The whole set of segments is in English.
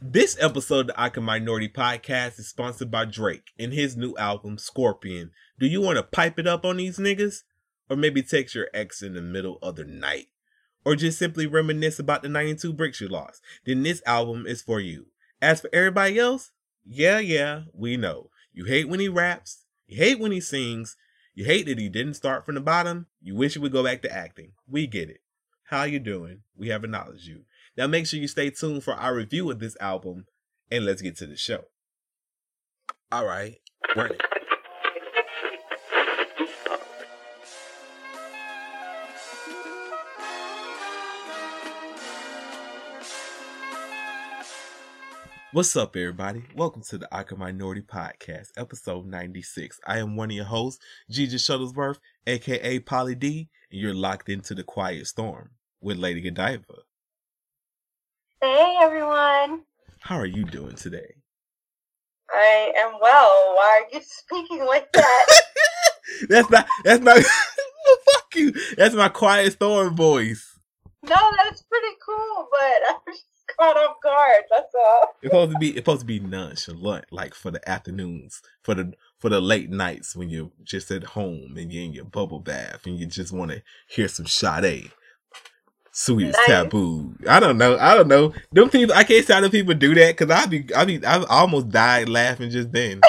This episode of the Awkward Minority Podcast is sponsored by Drake and his new album, Scorpion. Do you want to pipe it up on these niggas? Or maybe text your ex in the middle of the night? Or just simply reminisce about the 92 bricks you lost? Then this album is for you. As for everybody else, yeah, yeah, we know. You hate when he raps, you hate when he sings, you hate that he didn't start from the bottom, you wish he would go back to acting. We get it. How you doing? We have acknowledged you. Now make sure you stay tuned for our review of this album and let's get to the show. All right, run it. What's up, everybody? Welcome to the Awkward Minority Podcast, episode 96. I am one of your hosts, Gigi Shuttlesworth, aka Polly D, and you're locked into the Quiet Storm with Lady Godiva. Hey everyone. How are you doing today? I am well. Why are you speaking like that? that's not that's not fuck you. That's my quiet storm voice. No, that's pretty cool, but I'm just caught off guard, that's all. It's supposed to be it's supposed to be nonchalant, like for the afternoons, for the for the late nights when you're just at home and you're in your bubble bath and you just want to hear some Sade. Sweet taboo. I don't know. I don't know. Them people. I can't say other people do that because I be. I be. I almost died laughing just then.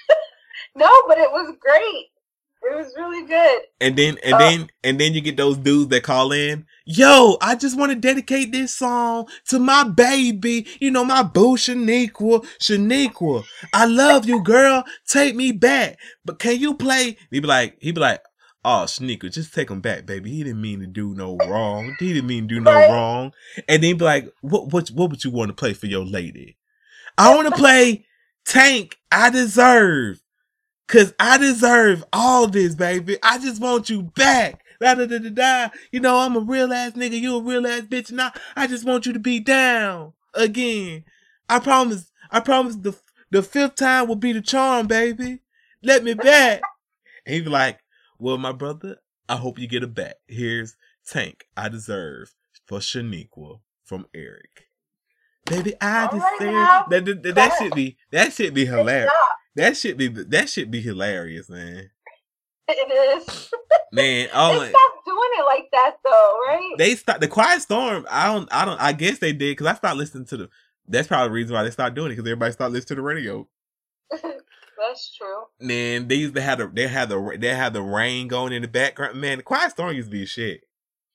no, but it was great. It was really good. And then and uh, then and then you get those dudes that call in. Yo, I just want to dedicate this song to my baby. You know, my boo Shaniqua. Shaniqua. I love you, girl. Take me back. But can you play? He be like, he be like, oh sneaker just take him back baby. He didn't mean to do no wrong. He didn't mean to do no right. wrong. And then be like what what what would you want to play for your lady? I want to play tank. I deserve. Cause i deserve all this baby. I just want you back. Da da da da da. You know i'm a real ass nigga. You a real ass bitch. Now i I just want you to be down again. I promise i promise the the fifth time will be the charm baby. Let me back. And he be like well, my brother, I hope you get it back. Here's Tank I Deserve for Shaniqua from Eric. Baby, I All deserve right that, that, that, that should be that should be hilarious. That should be that should be hilarious, man. It is. Man, oh they stopped doing it like that though, right? They stopped the Quiet Storm. I don't, I don't. I guess they did because I stopped listening to the. That's probably the reason why they stopped doing it because everybody started listening to the radio. That's true. Man, they used to have the they had the they had the rain going in the background. Man, the Quiet Storm used to be shit.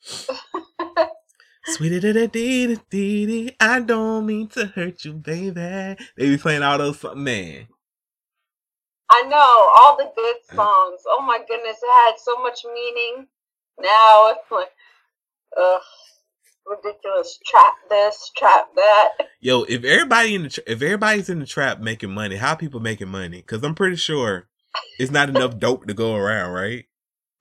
Sweetie da da dee dee I don't mean to hurt you, baby. They be playing all those man. I know all the good uh. songs. Oh my goodness, it had so much meaning. Now it's like, ugh ridiculous trap this, trap that. Yo, if everybody in the tra- if everybody's in the trap making money, how people making money? Because I'm pretty sure it's not enough dope to go around, right?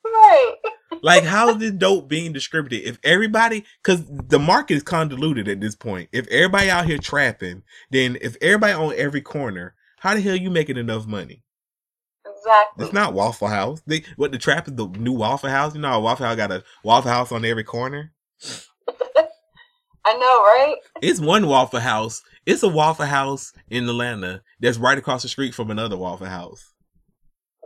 Right. like, how is this dope being distributed? If everybody, because the market is convoluted at this point. If everybody out here trapping, then if everybody on every corner, how the hell you making enough money? Exactly. It's not Waffle House. They what the trap is the new Waffle House. You know, Waffle House got a Waffle House on every corner. I know, right? It's one Waffle House. It's a Waffle House in Atlanta that's right across the street from another Waffle House.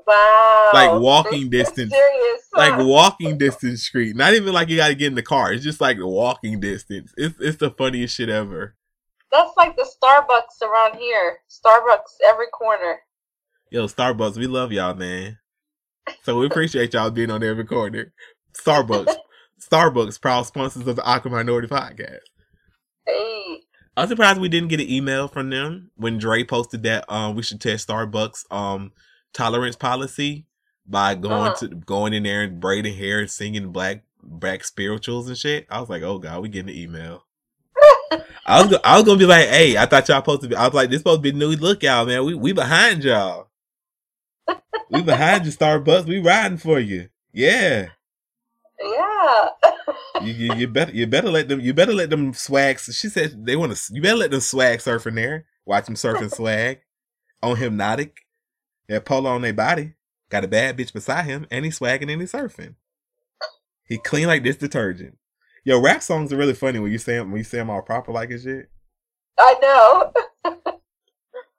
Wow. Like walking this distance. Serious, huh? Like walking distance street. Not even like you gotta get in the car. It's just like walking distance. It's it's the funniest shit ever. That's like the Starbucks around here. Starbucks every corner. Yo, Starbucks, we love y'all, man. So we appreciate y'all being on every corner. Starbucks. Starbucks, proud sponsors of the Awkward Minority Podcast. Hey. I'm surprised we didn't get an email from them when Dre posted that um we should test Starbucks um tolerance policy by going uh-huh. to going in there and braiding hair and singing black black spirituals and shit. I was like, oh god, we getting an email. I was go- I was gonna be like, hey, I thought y'all supposed to be. I was like, this supposed to be new lookout, man. We we behind y'all. we behind you, Starbucks. We riding for you. Yeah. Yeah. you, you, you, better you better let them you better let them swag. She said they want to. You better let them swag surf in there. Watch them surfing swag on hypnotic. That polo on their body. Got a bad bitch beside him, and he's swagging and he's surfing. He clean like this detergent. Yo, rap songs are really funny when you say them when you say them all proper like and shit. I know.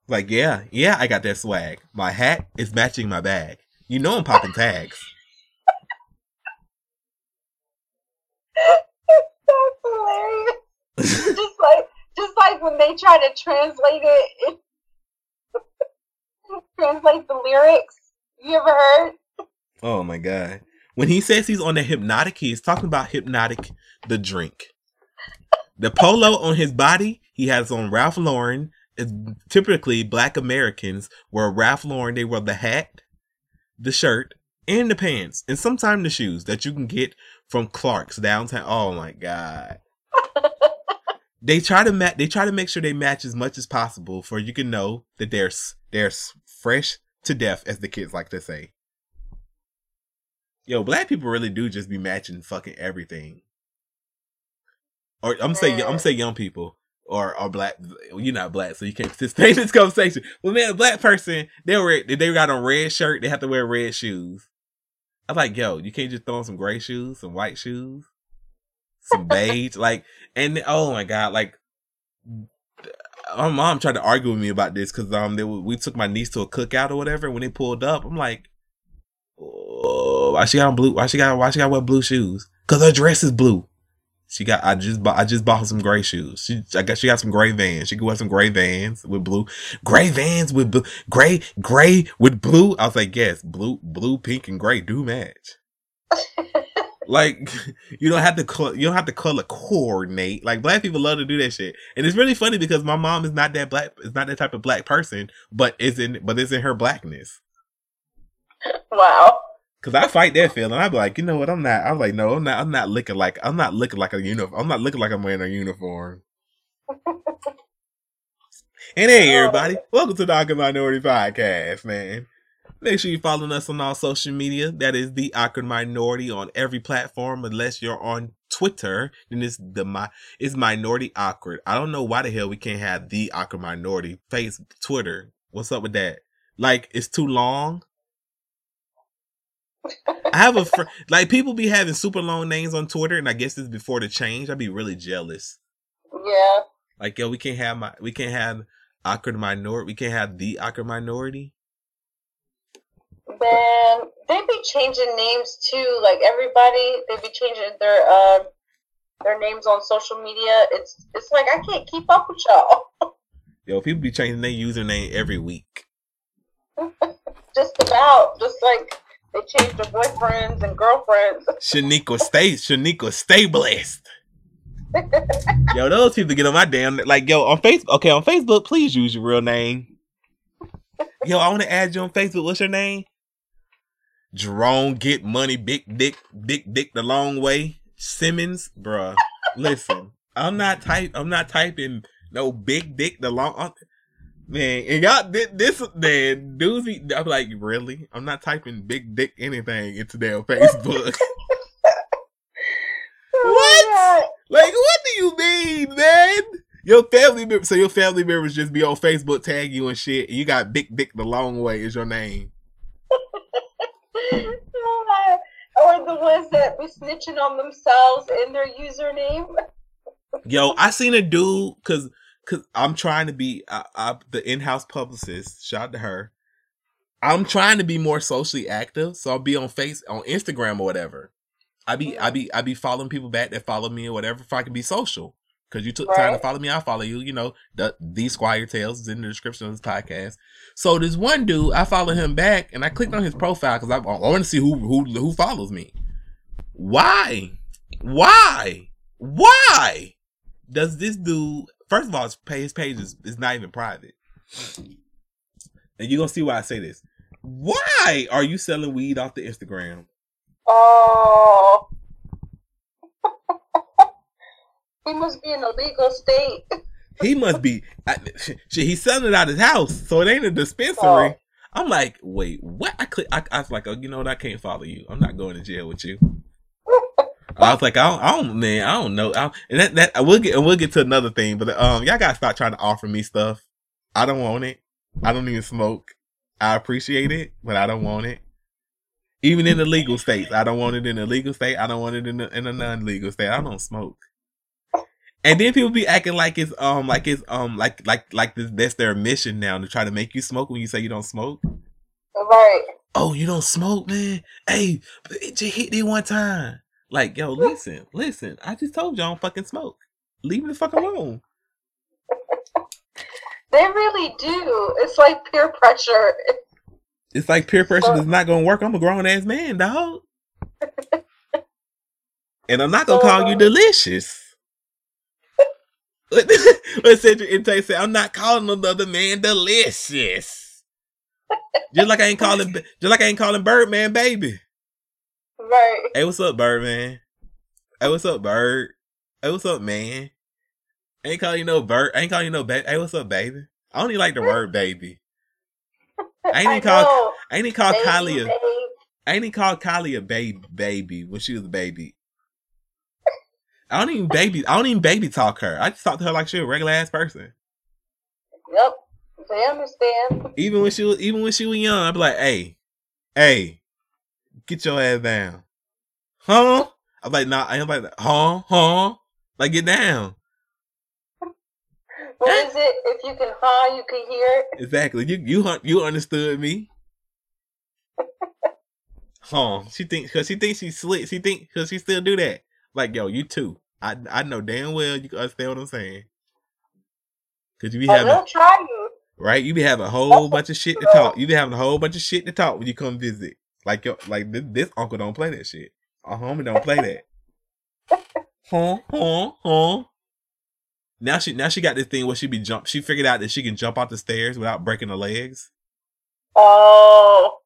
Like, yeah, yeah, I got that swag. My hat is matching my bag. You know I'm popping tags. That's hilarious. just like just like when they try to translate it, it translate the lyrics. You ever heard? Oh my god. When he says he's on the hypnotic, he's talking about hypnotic the drink. The polo on his body, he has on Ralph Lauren. It's typically black Americans wear Ralph Lauren, they wear the hat, the shirt, and the pants, and sometimes the shoes that you can get from Clark's downtown. Oh my god. they try to ma- they try to make sure they match as much as possible for you can know that they're they're fresh to death as the kids like to say. Yo, black people really do just be matching fucking everything. Or I'm saying I'm saying young people or or black. You're not black, so you can't participate in this conversation. Well, man, a black person they were they got on red shirt, they have to wear red shoes. I'm like, yo, you can't just throw on some gray shoes, some white shoes, some beige, like, and oh my god, like. My mom tried to argue with me about this because um they, we took my niece to a cookout or whatever. When they pulled up, I'm like, oh, why she got blue? Why she got why she got wear blue shoes? Cause her dress is blue. She got I just bought I just bought her some gray shoes. She I guess she got some gray vans. She could wear some gray vans with blue. Gray vans with blue gray gray with blue. I was like, yes, blue, blue, pink, and gray do match. like you don't have to col- you don't have to color coordinate. Like black people love to do that shit, and it's really funny because my mom is not that black. Is not that type of black person, but is in but is in her blackness. Wow. Cause I fight that feeling. I'm like, you know what? I'm not. I'm like, no, I'm not. I'm not looking like. I'm not looking like a uniform. I'm not looking like I'm wearing a uniform. and hey, oh. everybody, welcome to the Awkward Minority Podcast, man. Make sure you're following us on all social media. That is the Awkward Minority on every platform, unless you're on Twitter. Then it's the my it's Minority Awkward. I don't know why the hell we can't have the Awkward Minority face Twitter. What's up with that? Like it's too long. I have a fr- like people be having super long names on Twitter, and I guess it's before the change. I'd be really jealous. Yeah. Like yo, we can't have my we can't have awkward minority. We can't have the awkward minority. Man, they be changing names too. Like everybody, they be changing their uh, their names on social media. It's it's like I can't keep up with y'all. Yo, people be changing their username every week. Just about, just like they change their boyfriends and girlfriends. Shaniqua, stay Shaniqua, stay blessed. yo, those people get on my damn like yo on Facebook. Okay, on Facebook, please use your real name. Yo, I want to add you on Facebook. What's your name? Jerome, get money, big dick, big dick the long way. Simmons, bruh. Listen, I'm not type. I'm not typing no big dick the long. Man, and y'all thi- this man doozy. I'm like, really? I'm not typing big dick anything into their Facebook. Oh what? Like, what do you mean, man? Your family member, so your family members just be on Facebook tag you and shit. And you got Big Dick the Long Way is your name. or the ones that be snitching on themselves in their username. Yo, I seen a dude because because I'm trying to be I, I, the in-house publicist. Shout out to her. I'm trying to be more socially active, so I'll be on face on Instagram or whatever. I be I be I be following people back that follow me or whatever if I can be social. Cause you took time to follow me, I follow you. You know, the these Squire Tales is in the description of this podcast. So this one dude, I follow him back, and I clicked on his profile because I, I want to see who who who follows me. Why? Why? Why does this dude? First of all, his page, his page is, is not even private, and you're gonna see why I say this. Why are you selling weed off the Instagram? Oh. he must be in a legal state. He must be. I, shit, he's selling it out his house, so it ain't a dispensary. Oh. I'm like, wait, what? I click. I, I was like, oh, you know what? I can't follow you. I'm not going to jail with you. I was like, I don't, I don't, man, I don't know. I, and that, that, I will get, and we'll get to another thing, but um, y'all gotta stop trying to offer me stuff. I don't want it. I don't even smoke. I appreciate it, but I don't want it. Even in the legal states, I don't want it in the legal state. I don't want it in the in a non-legal state. I don't smoke. And then people be acting like it's um like it's um like like like this that's their mission now to try to make you smoke when you say you don't smoke. Right. Oh, you don't smoke, man. Hey, just hit me one time. Like, yo, listen, listen. I just told y'all I don't fucking smoke. Leave me the fuck alone. They really do. It's like peer pressure. It's like peer pressure is not gonna work. I'm a grown ass man, dog. and I'm not gonna call you um delicious. Let's say it say I'm not calling another man delicious. just like I ain't calling just like I ain't calling Birdman baby. Right. Hey, what's up, Birdman? Hey, what's up, Bird? Hey, what's up, man? I ain't calling you no bird. I ain't calling you no baby. Hey, what's up, baby? I only like the word baby. I ain't even called. I ain't even call Kylie a, I ain't even called Kylie a baby baby when she was a baby. I don't even baby I don't even baby talk her. I just talk to her like she a regular ass person. Yep. They understand. Even when she was even when she was young, I'd be like, hey, hey, get your ass down. Huh? I'm like, nah, I'm like, huh, huh? Like get down. What is it? If you can huh, you can hear. Exactly. You you you understood me. huh? She thinks because she thinks she's slick. She think because she still do that. Like yo, you too. I I know damn well you can understand what I'm saying. Cause you be oh, having. They'll try you. Right, you be having a oh, whole bunch of shit to talk. You be having a whole bunch of shit to talk when you come visit. Like yo, like this, this uncle don't play that shit. A homie don't play that. huh, huh, huh. Now she now she got this thing where she be jump. She figured out that she can jump out the stairs without breaking her legs. Oh.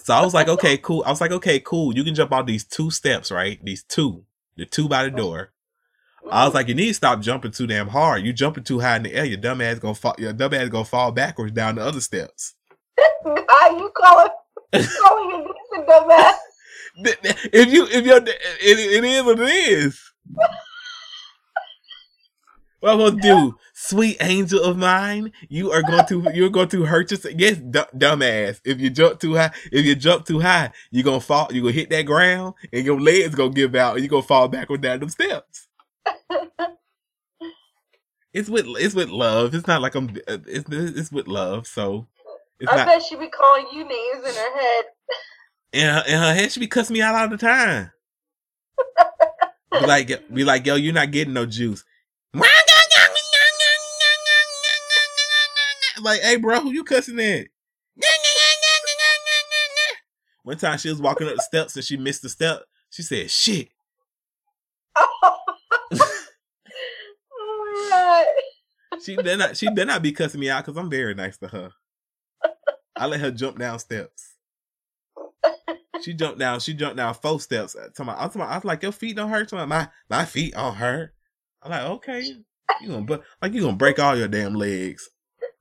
So I was like, okay, cool. I was like, okay, cool. You can jump out these two steps, right? These two, the two by the oh. door. I was like, you need to stop jumping too damn hard. You jumping too high in the air, your dumb ass gonna fall. Your dumb ass gonna fall backwards down the other steps. How you calling? calling you dumb ass? If you, if you're, it, it is what it is. What I'm gonna do, sweet angel of mine? You are going to you're going to hurt yourself. Yes, d- dumbass. If you jump too high, if you jump too high, you're gonna fall. You're gonna hit that ground, and your legs gonna give out, and you're gonna fall backward down them steps. it's with it's with love. It's not like I'm. Uh, it's it's with love. So I not, bet she be calling you names in her head. In her, in her head, she be cussing me out all the time. be like, be like, yo, you're not getting no juice. Like, hey, bro, who you cussing at? One time she was walking up the steps and she missed the step. She said, shit. oh my god. She better not she better not be cussing me out because I'm very nice to her. I let her jump down steps. She jumped down, she jumped down four steps. I was, I was like, your feet don't hurt. My my feet don't hurt. I'm like, okay. You gonna like you gonna break all your damn legs.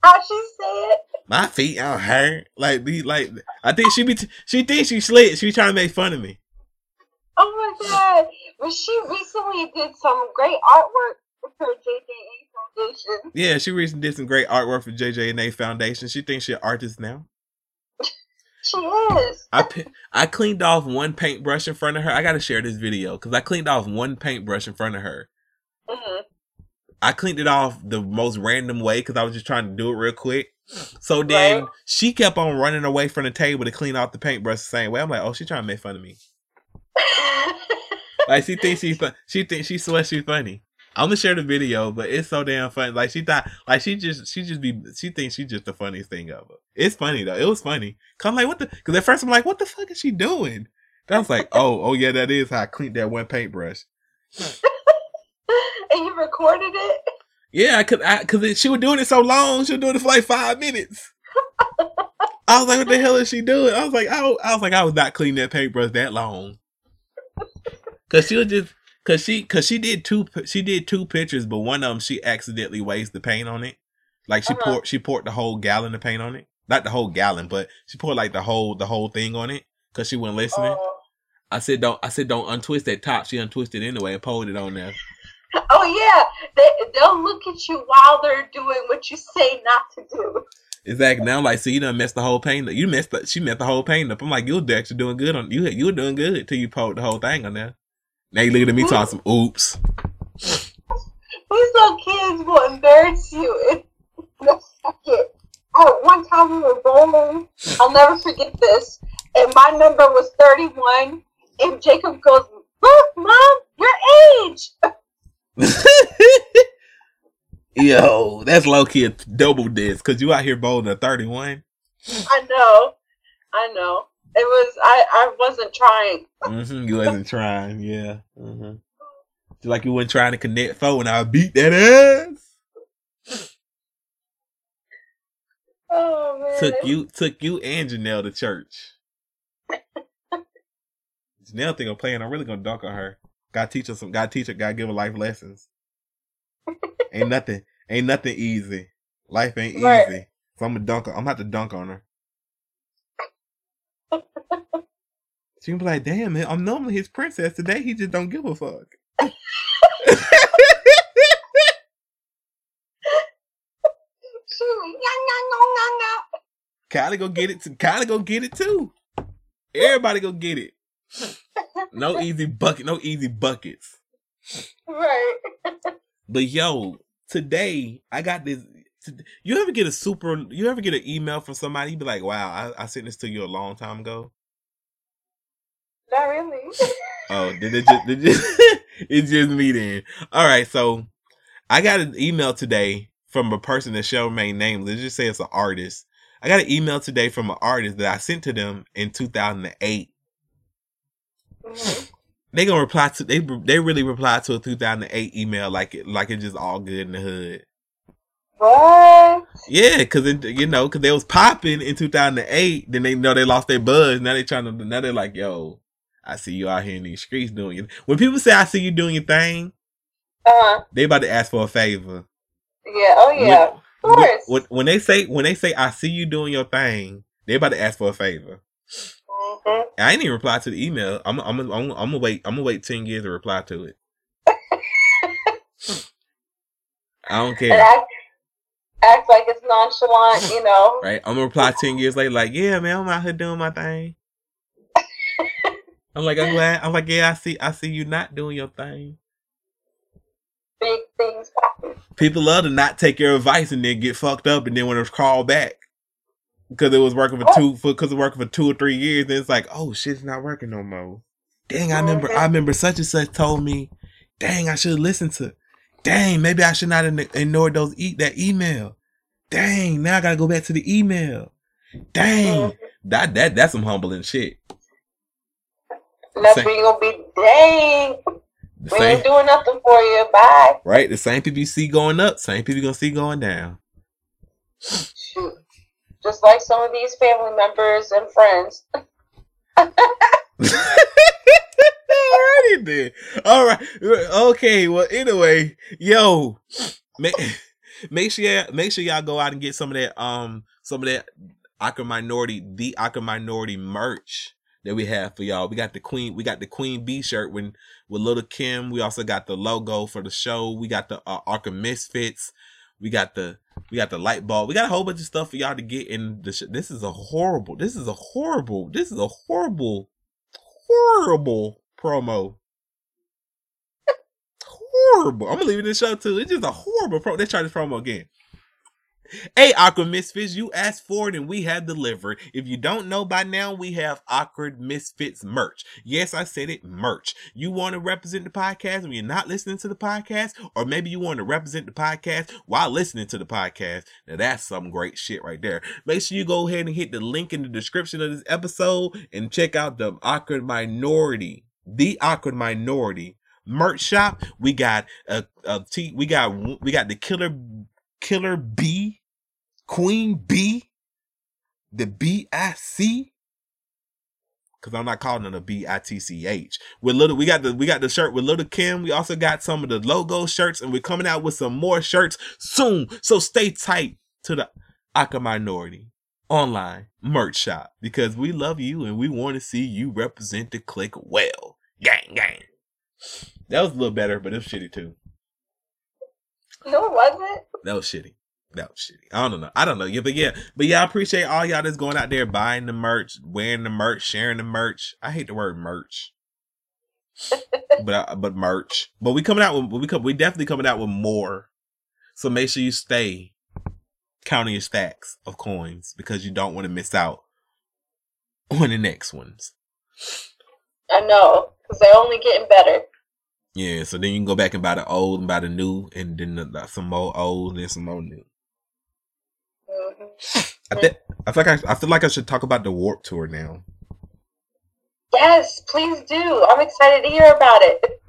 How she said? My feet on her. Like be like I think she be t- she thinks she slick. She be trying to make fun of me. Oh my god. But she recently did some great artwork Foundation. Yeah, she recently did some great artwork for JJA Foundation. She thinks she's an artist now. She is. I I cleaned off one paintbrush in front of her. I got to share this video because I cleaned off one paintbrush in front of her. Mm-hmm. I cleaned it off the most random way because I was just trying to do it real quick. So then right. she kept on running away from the table to clean off the paintbrush the same way. I'm like, oh, she's trying to make fun of me. like she thinks she's fun. She thinks she swears she's funny. I'm gonna share the video, but it's so damn funny. Like she thought, like she just, she just be, she thinks she's just the funniest thing ever. It's funny though. It was funny. Cause I'm like, what the? Cause at first I'm like, what the fuck is she doing? Then I was like, oh, oh yeah, that is how I cleaned that one paintbrush. and you recorded it? Yeah, could, I, cause she was doing it so long. She was doing it for like five minutes. I was like, what the hell is she doing? I was like, I, I was like, I was not cleaning that paintbrush that long. Cause she was just, cause she, cause she did two, she did two pictures, but one of them she accidentally wasted the paint on it. Like she uh-huh. poured, she poured the whole gallon of paint on it. Not the whole gallon, but she poured like the whole, the whole thing on it. Cause she wasn't listening. Uh, I said, don't, I said, don't untwist that top. She untwisted anyway and pulled it on there. Oh yeah, they they'll look at you while they're doing what you say not to do. Exactly. Now, I'm like, so you done messed the whole paint. up. You messed. The, she messed the whole paint up. I'm like, you were actually doing good on you. You were doing good till you pulled the whole thing on there. Now you looking at me talking some oops. These little kids will embarrass you in a second. Oh, one time we were bowling. I'll never forget this. And my number was 31. And Jacob goes, Look, Mom, your age. Yo, that's low key a double disc because you out here bowling a 31. I know. I know. It was, I, I wasn't trying. Mm-hmm, you wasn't trying, yeah. Mm-hmm. Like you weren't trying to connect and I beat that ass. Oh, man. Took you, took you and Janelle to church. Janelle think I'm playing. I'm really gonna dunk on her. Gotta teach her some. Gotta teach her. Gotta give her life lessons. ain't nothing. Ain't nothing easy. Life ain't Right. easy. So I'm gonna dunk. I'm gonna have to dunk on her. She can be like, "Damn man, I'm normally his princess. Today he just don't give a fuck." Kylie go get it. To, Kylie go get it too. Everybody go get it. No easy bucket. No easy buckets. Right. But yo, today I got this. You ever get a super? You ever get an email from somebody? You be like, "Wow, I, I sent this to you a long time ago." Not really. Oh, did it just? Did it, it's just me then. All right, so I got an email today from a person that shall remain nameless. Let's just say it's an artist. I got an email today from an artist that I sent to them in 2008. Mhm. They gonna reply to they they really replied to a 2008 email like it like it's just all good in the hood. What? Yeah, cause it, you know, cause they was popping in 2008. Then they know they lost their buzz. Now they trying to. Now they're like, yo, I see you out here in these streets doing it. When people say I see you doing your thing, Uh, they about to ask for a favor. yeah. Oh, yeah. When, of course. when, when they say when they say I see you doing your thing, they about to ask for a favor. hmm I ain't even reply to the email. I'm I'm I'm, I'm gonna wait. I'm gonna wait ten years to reply to it. I don't care. act, act like it's nonchalant, you know. right? I'm gonna reply ten years later, like, yeah, man, I'm out here doing my thing. I'm like, I'm glad. I'm like, yeah, I see, I see you not doing your thing. Big things happen. People love to not take your advice and then get fucked up, and then when it's called back because it was working for two, for because it working for two or three years, then it's like, oh shit, it's not working no more. Dang, I remember, I remember such and such told me, dang, I should listen to. Dang, maybe I should not ign- ignore those e- that email. Dang, now I gotta go back to the email. Dang, that that that's some humbling shit. That's Same- to be, dang, The we same, ain't doing nothing for you. Bye. right? The same people you see going up, same people you gonna see going down. Shoot. Just like some of these family members and friends. Alrighty then. All right. Okay. Well, anyway, yo, make make sure make sure y'all go out and get some of that um some of that Awkward Minority the Awkward Minority merch that we have for y'all. We got the Queen we got the Queen Bee shirt when with Lil' Kim. We also got the logo for the show. We got the uh, Awkward Misfits. We got the we got the light bulb. We got a whole bunch of stuff for y'all to get in the sh- this is a horrible. This is a horrible. This is a horrible horrible promo. Horrible. I'm gonna leave in show too. It's just a horrible pro. Let's try this promo again. Hey, Awkward Misfits, you asked for it and we have delivered. If you don't know by now, we have Awkward Misfits merch. Yes, I said it, merch. You want to represent the podcast when you're not listening to the podcast, or maybe you want to represent the podcast while listening to the podcast. Now that's some great shit right there. Make sure you go ahead and hit the link in the description of this episode and check out the Awkward Minority, the Awkward Minority merch shop. We got a, a t. We got we got the killer killer B, Queen B, the B I C. Cause I'm not calling it a B I T C H. With little, we got the we got the shirt with Lil' Kim. We also got some of the logo shirts, and we're coming out with some more shirts soon. So stay tight to the Awkward Minority online merch shop because we love you and we want to see you represent the click well. Gang, gang. That was a little better, but it was shitty too. No, it wasn't. That was shitty. That was shitty. I don't know. I don't know. Yeah, but yeah, but yeah, I appreciate all y'all that's going out there buying the merch, wearing the merch, sharing the merch. I hate the word merch. but uh, but merch. But we coming out with we come we definitely coming out with more. So make sure you stay counting your stacks of coins because you don't want to miss out on the next ones. I know, because they're only getting better. Yeah, so then you can go back and buy the old and buy the new, and then the, some more old and some more new. I think I feel like I, I feel like I should talk about the Warped Tour now. Yes, please do. I'm excited to hear about it.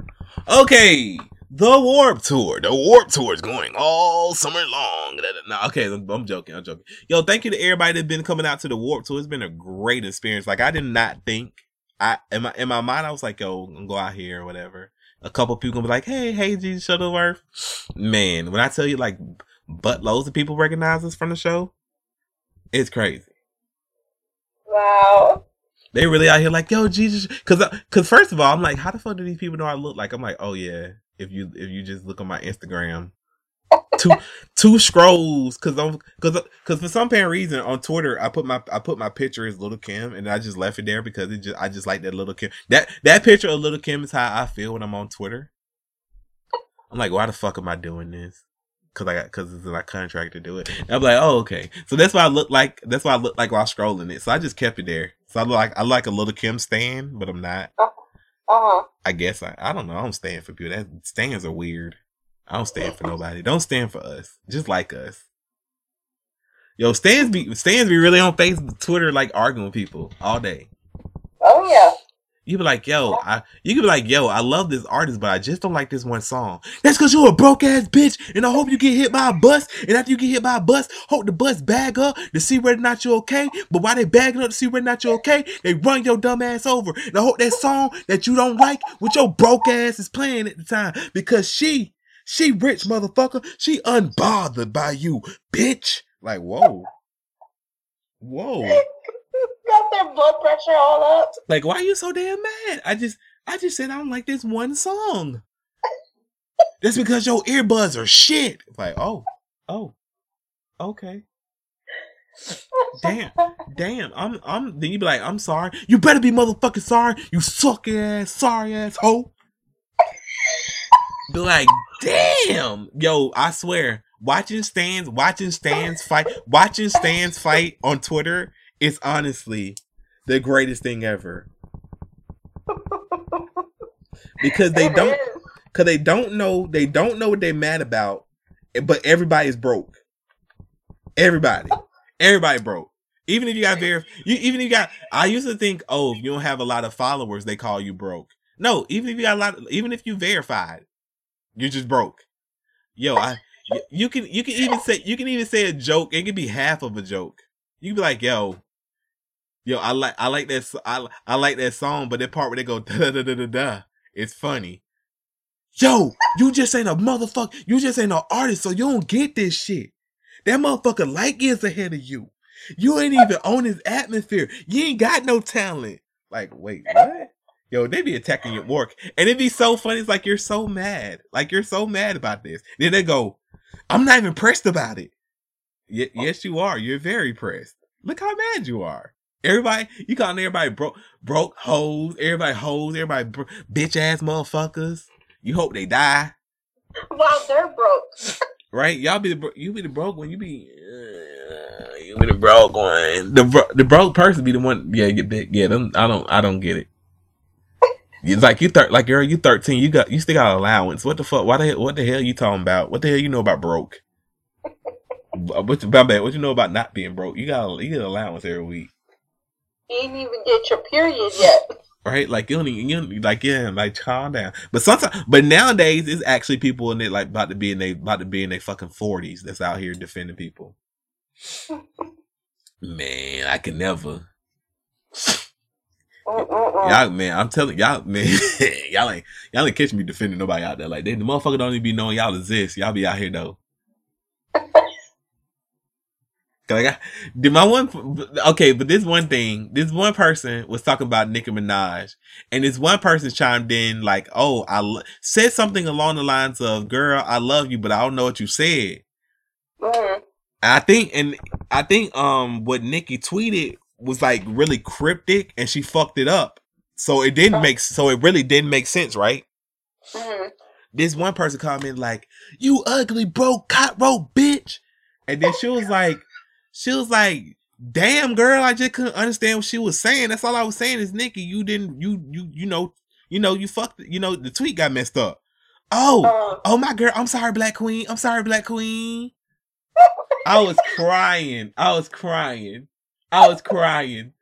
Okay, the Warped Tour. The Warped Tour is going all summer long. No, okay, I'm, I'm, joking. I'm joking. Yo, thank you to everybody that's been coming out to the Warped Tour. It's been a great experience. Like I did not think I in my in my mind I was like, yo, I'm gonna go out here or whatever. A couple people gonna be like, hey, hey, G Shuttlesworth. Man, when I tell you like buttloads of people recognize us from the show, it's crazy. Wow. They really out here like, yo, Jesus, because because first of all, I'm like, how the fuck do these people know I look like? I'm like, oh yeah, if you if you just look on my Instagram, two two scrolls, because I'm because because for some apparent reason on Twitter I put my I put my picture as Lil' Kim and I just left it there because it just I just like that Lil' Kim that that picture of Lil' Kim is how I feel when I'm on Twitter. I'm like, why the fuck am I doing this? Cause I got cause it's my contract to do it. And I'm like, oh okay. So that's why I look like that's why I look like while scrolling it. So I just kept it there. So I look like I like a Lil' Kim stan, but I'm not. Uh huh. I guess I I don't know. I don't stand for people. That stans are weird. I don't stand for nobody. Don't stand for us. Just like us. Yo, stans be stans be really on Facebook, Twitter, like arguing with people all day. Oh yeah. You be like, yo, I you can be like, yo, I love this artist, but I just don't like this one song. That's cause you're a broke ass bitch, and I hope you get hit by a bus. And after you get hit by a bus, hope the bus bag up to see whether or not you're okay. But while they bagging up to see whether or not you're okay, they run your dumb ass over. And I hope that song that you don't like with your broke ass is playing at the time. Because she, she rich motherfucker, she unbothered by you, bitch. Like, whoa. Whoa got their blood pressure all up. Like, why are you so damn mad? I just, I just said I don't like this one song. That's because your earbuds are shit. Like, oh, oh, okay. damn, damn. I'm, I'm. Then you be like, I'm sorry. You better be motherfucking sorry. You suck ass, sorry ass hoe. Be like, damn, yo. I swear, watching stans, watching stans fight, watching stans fight on Twitter it's honestly the greatest thing ever. because they it don't because they don't know they don't know what they're mad about, but everybody's broke. Everybody. Everybody broke. Even if you got very you even if you got I used to think, oh, if you don't have a lot of followers, they call you broke. No, even if you got a lot even if you verified, you're just broke. Yo, I you can you can even say you can even say a joke. It can be half of a joke. You can be like, yo, Yo, I like I like that I I like that song, but that part where they go da da da da da, it's funny. Yo, you just ain't a motherfucker. You just ain't an artist, so you don't get this shit. That motherfucker light years ahead of you. You ain't even on his atmosphere. You ain't got no talent. Like, wait, what? Yo, they be attacking your work, and it'd be so funny. It's like you're so mad, like you're so mad about this. Then they go, "I'm not even pressed about it." Y- yes, you are. You're very pressed. Look how mad you are. Everybody, you calling everybody broke, broke hoes. Everybody hoes. Everybody bro- bitch ass motherfuckers. You hope they die. While they're broke. right? Y'all be the bro- you be the broke one. You be uh, you be the broke one. The bro- the broke person be the one. Yeah, get that. Yeah, them, I don't. I don't get it. It's like you thir- like girl, you thirteen. You got you still got allowance. What the fuck? Why the hell, what the hell you talking about? What the hell you know about broke? what, about what you know about not being broke? You got you get allowance every week. You didn't even get your period yet. Right, like you don't, you don't, like yeah, like calm down. But sometimes, but nowadays, it's actually people in it like about to be in they about to be in their fucking forties that's out here defending people. man, I can never. Y'all, man, I'm telling y'all, man, y'all ain't y'all ain't catch me defending nobody out there like that. The motherfucker don't even be knowing y'all exist. Y'all be out here though. Cause I did my one okay, but this one thing, this one person was talking about Nicki Minaj, and this one person chimed in like, "Oh, I l- said something along the lines of, girl, I love you, but I don't know what you said." Mm-hmm. I think, and I think, um, what Nicki tweeted was like really cryptic, and she fucked it up. So it didn't make so it really didn't make sense, right? Mhm. This one person commented like, "You ugly broke rope bitch," and then she was like, she was like, "Damn girl, I just couldn't understand what she was saying. That's all I was saying is Nicki, you didn't you you you know you know you fucked you know the tweet got messed up. Oh, Um, oh my girl, I'm sorry, Black Queen. I'm sorry, Black Queen. I was crying. I was crying. I was crying.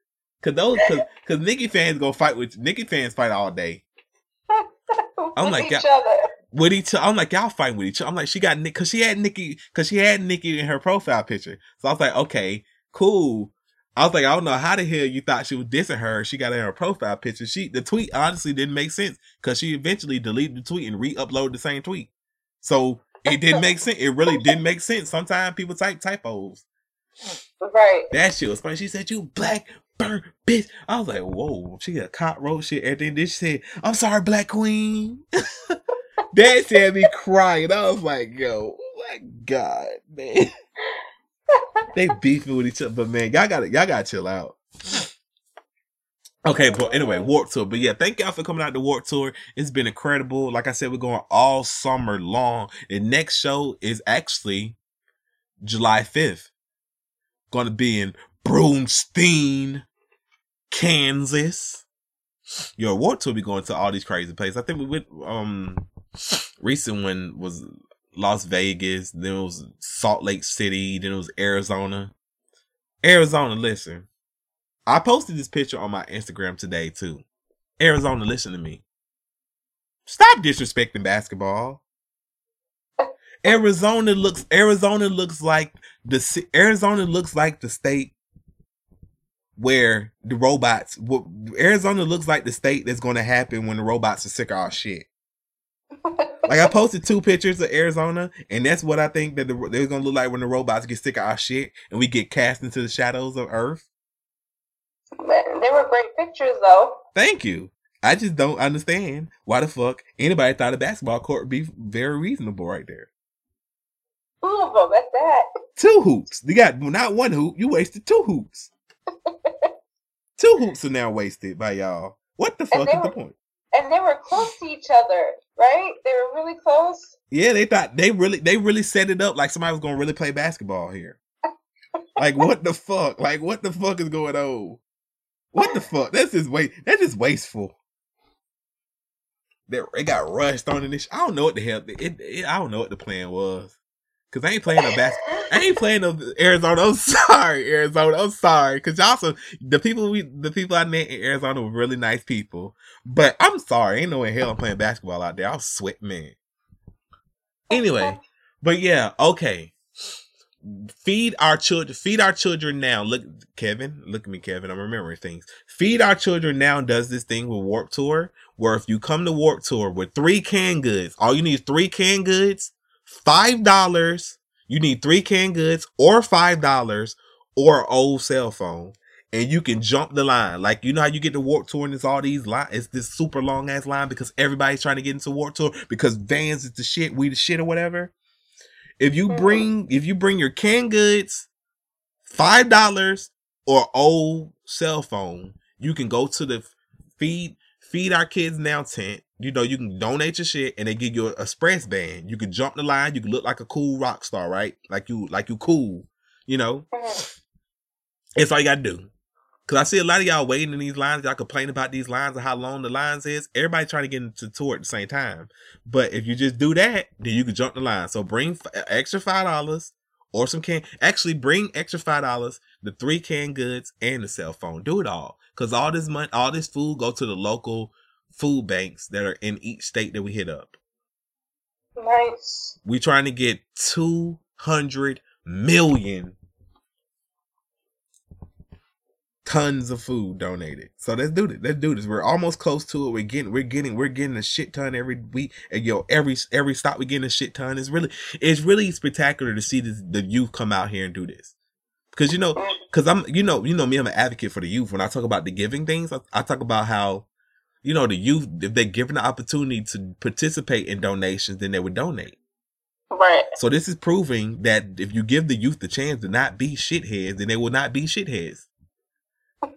Cause those, cause, cause Nicki fans go fight with Nicki fans fight all day I'm like, each other. With each. other. I'm like y'all fight with each other. I'm like she got Nick, cause she had Nicki, cause she had Nicki in her profile picture. So I was like, okay, cool. I was like, I don't know how the hell you thought she was dissing her. She got in her profile picture. She the tweet honestly didn't make sense because she eventually deleted the tweet and re-uploaded the same tweet. So it didn't make sense. It really didn't make sense. Sometimes people type typos. Right. That shit was funny. She said, "You black burn bitch." I was like, "Whoa!" She got cot roast shit. And then this said, "I'm sorry, black queen." that had me crying. I was like, "Yo, my god, man." they beefing with each other, but man, y'all gotta y'all gotta chill out. Okay, but anyway, Warped Tour. But yeah, thank y'all for coming out to Warped Tour. It's been incredible. Like I said, we're going all summer long. The next show is actually July 5th. Gonna be in Broomstein, Kansas. Your Warped Tour be going to all these crazy places. I think we went um recent one was Las Vegas, then it was Salt Lake City, then it was Arizona. Arizona, listen. I posted this picture on my Instagram today too. Arizona, listen to me. Stop disrespecting basketball. Arizona looks Arizona looks like the Arizona looks like the state where the robots Arizona looks like the state that's going to happen when the robots are sick of our shit. Like I posted two pictures of Arizona, and that's what I think that the, they're gonna look like when the robots get sick of our shit and we get cast into the shadows of Earth. But they were great pictures, though. Thank you. I just don't understand why the fuck anybody thought a basketball court would be very reasonable right there. Two of them at that. Two hoops. You got not one hoop. You wasted two hoops. two hoops are now wasted by y'all. What the fuck is the point? And they were close to each other, right? They were really close. Yeah, they thought they really they really set it up like somebody was gonna really play basketball here. Like what the fuck? Like what the fuck is going on? What the fuck? That's just wait. That's just wasteful. That it got rushed on in this. I don't know what the hell. It, it, I don't know what the plan was. Cause I ain't playing no bas. I ain't playing no Arizona. I'm sorry, Arizona. I'm sorry. Cause also the people we the people I met in Arizona were really nice people. But I'm sorry. Ain't no way in hell I'm playing basketball out there. I'll sweat, man. Anyway, but yeah, okay. Feed our children. Feed our children now. Look, Kevin. Look at me, Kevin. I'm remembering things. Feed our children now does this thing with Warped Tour, where if you come to Warped Tour with three canned goods, all you need is three canned goods, five dollars. You need three canned goods or five dollars or an old cell phone. And you can jump the line. Like you know how you get the Warped Tour and it's all these line it's this super long ass line because everybody's trying to get into Warped Tour because Vans is the shit, we the shit or whatever. If you bring if you bring your canned goods, five dollars or old cell phone, you can go to the feed feed our kids now tent. You know, you can donate your shit and they give you a express band. You can jump the line, you can look like a cool rock star, right? Like you like you cool, you know? That's all you gotta do. Cause I see a lot of y'all waiting in these lines. Y'all complain about these lines and how long the lines is. Everybody trying to get into tour at the same time. But if you just do that, then you can jump the line. So bring f- uh, extra five dollars or some can. Actually, bring extra five dollars, the three canned goods, and the cell phone. Do it all. Cause all this money, all this food go to the local food banks that are in each state that we hit up. Nice. We're trying to get two hundred million tons of food donated. So let's do this. Let's do this. We're almost close to it. We're getting we're getting we're getting a shit ton every week. And yo, every every stop we getting a shit ton. It's really it's really spectacular to see this, the youth come out here and do this. Because you know, because I'm you know you know me I'm an advocate for the youth. When I talk about the giving things, I, I talk about how you know the youth if they're given the opportunity to participate in donations, then they would donate. Right. So this is proving that if you give the youth the chance to not be shitheads, then they will not be shitheads.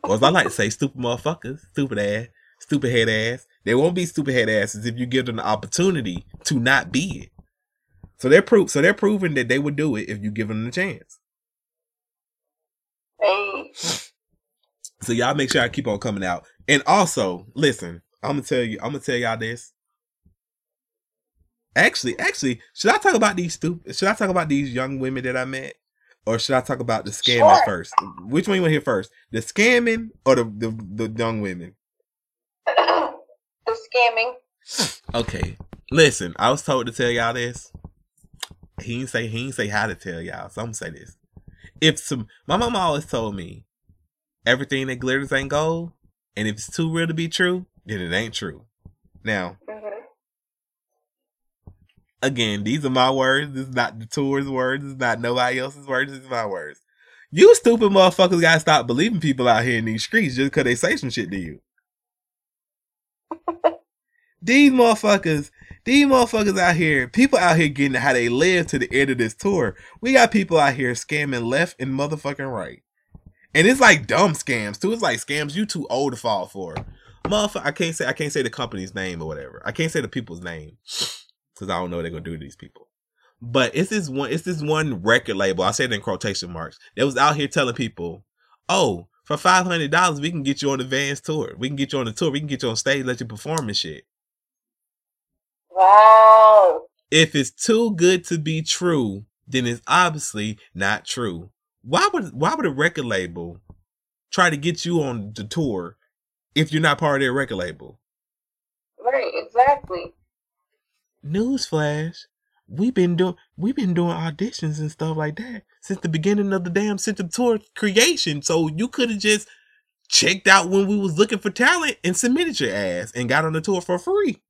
Or as I like to say, stupid motherfuckers, stupid ass, Stupid head ass. They won't be stupid head asses if you give them the opportunity to not be it. So they're proof. So they're proving that they would do it if you give them the chance. Hey. So y'all make sure I keep on coming out. And also, listen, I'm gonna tell you, I'm gonna tell y'all this. Actually, actually, should I talk about these stupid? Should I talk about these young women that I met, or should I talk about the scamming Sure. first? Which one you want to hear first? The scamming or the the, the young women? the scamming. Okay, listen, I was told to tell y'all this. He didn't say he didn't say how to tell y'all, so I'm gonna say this. If some, my mama always told me, everything that glitters ain't gold, and if it's too real to be true, then it ain't true. Now, hmm again, these are my words. This is not the tour's words. This is not nobody else's words. This is my words. You stupid motherfuckers gotta stop believing people out here in these streets just because they say some shit to you. these motherfuckers, these motherfuckers out here, people out here getting how they live to the end of this tour. We got people out here scamming left and motherfucking right. And it's like dumb scams too. It's like scams you too old to fall for. Motherfucker, I can't say I can't say the company's name or whatever. I can't say the people's name because I don't know what they're gonna do to these people. But it's this one, it's this one record label. I said in quotation marks. That was out here telling people, "Oh, for five hundred dollars, we can get you on the Vans tour. We can get you on the tour. We can get you on stage, let you perform and shit." Wow. If it's too good to be true, then it's obviously not true. Why would why would a record label try to get you on the tour if you're not part of their record label? Right, exactly. Newsflash, we've been doing we've been doing auditions and stuff like that since the beginning of the damn Central Tour creation. So you could have just checked out when we was looking for talent and submitted your ass and got on the tour for free.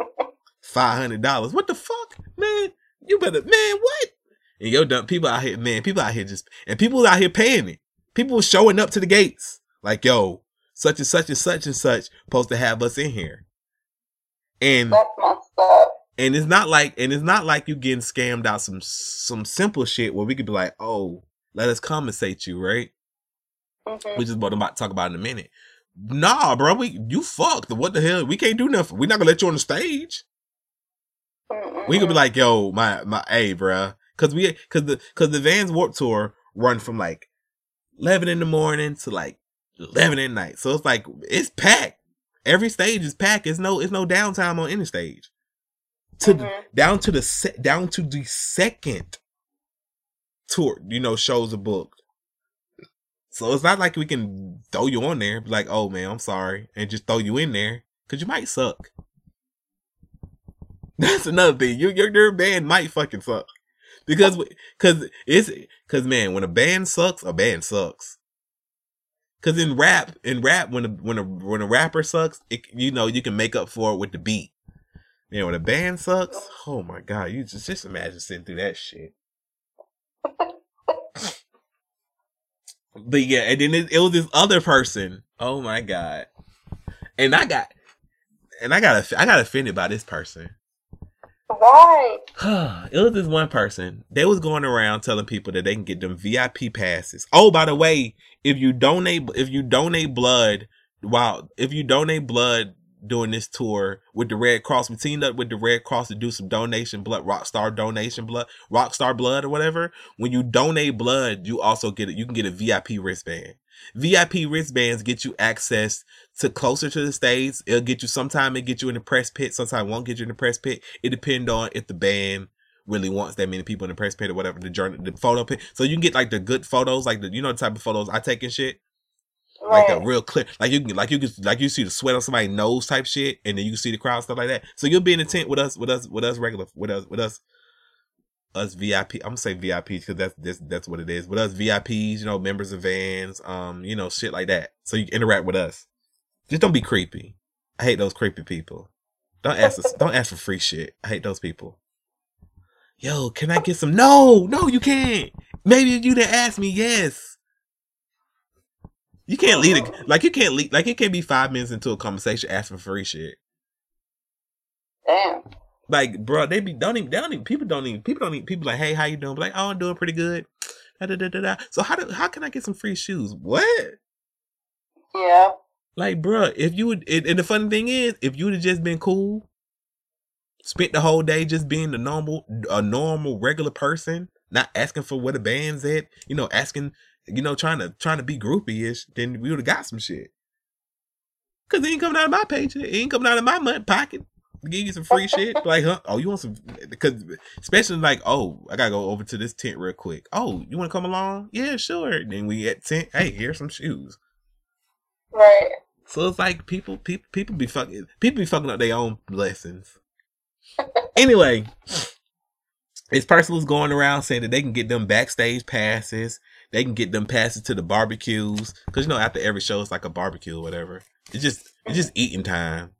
Five hundred dollars. What the fuck, man? You better, man. What? And yo, dumb people out here, man. People out here just and people out here paying it. People showing up to the gates like, yo, such and such and such and such supposed to have us in here. And That's messed up. and it's not like and it's not like you getting scammed out some some simple shit where we could be like, oh, let us compensate you, right? hmm Which is what I'm about to talk about in a minute. Nah, bro, we you fucked. What the hell? We can't do nothing. We're not gonna let you on the stage. We could be like, yo, my my hey, bruh. Cause we cause the cause the Vans Warp Tour run from like eleven in the morning to like eleven at night. So it's like it's packed. Every stage is packed. It's no it's no downtime on any stage. To the, Mhm. down to the se- down to the second tour, you know, shows are booked. So it's not like we can throw you on there, be like, oh man, I'm sorry, and just throw you in there because you might suck. That's another thing. Your your, your band might fucking suck because because it's because man, when a band sucks, a band sucks. Because in rap, in rap, when a when a when a rapper sucks, it, you know you can make up for it with the beat. Man, when a band sucks, oh my god, you just just imagine sitting through that shit. But yeah, and then it, it was this other person. Oh my god, and I got, and I got, I got offended by this person. Why? it was this one person. They was going around telling people that they can get them VIP passes. Oh, by the way, if you donate, if you donate blood, wow, if you donate blood during this tour with the Red Cross, we teamed up with the Red Cross to do some donation blood, Rockstar donation blood, Rockstar blood or whatever. When you donate blood, you also get it. You can get a VIP wristband. VIP wristbands get you access to closer to the stage. It'll get you sometime it get you in the press pit, sometimes it won't get you in the press pit. It depends on if the band really wants that many people in the press pit or whatever, the journey the photo pit. So you can get like the good photos, like the you know the type of photos I take and shit. Like a real clear like you can like you can like you see the sweat on somebody's nose type shit and then you can see the crowd stuff like that. So you'll be in the tent with us with us with us regular with us with us us VIP. I'm gonna say VIPs because that's that's that's what it is. With us VIPs, you know, members of vans, um, you know, shit like that. So you interact with us. Just don't be creepy. I hate those creepy people. Don't ask us. don't ask for free shit. I hate those people. Yo, can I get some? No, no, you can't. Maybe you didn't ask me. Yes. You can't lead it. Like you can't lead. Like it can't be five minutes into a conversation asking for free shit. Damn. Like, bro, they be don't even, they don't even people don't even people don't even people like, hey, how you doing? Be like, oh, I'm doing pretty good. Da, da, da. So how do how can I get some free shoes? What? Yeah. Like, bruh, if you would, and the funny thing is, if you would have just been cool, spent the whole day just being a normal, a normal, regular person, not asking for what the band's at, you know, asking, you know, trying to trying to be groupie ish, then we would have got some shit. Cause it ain't coming out of my paycheck. It ain't coming out of my money pocket. Give you some free shit. Like, huh? Oh, you want some? Because especially like, oh, I gotta go over to this tent real quick. Oh, you want to come along? Yeah, sure. Then we at tent. Hey, here's some shoes. Right. So it's like people, people, people be fucking, people be fucking up their own blessings. anyway, this person was going around saying that they can get them backstage passes. They can get them passes to the barbecues because you know after every show it's like a barbecue or whatever. It's just it's just eating time.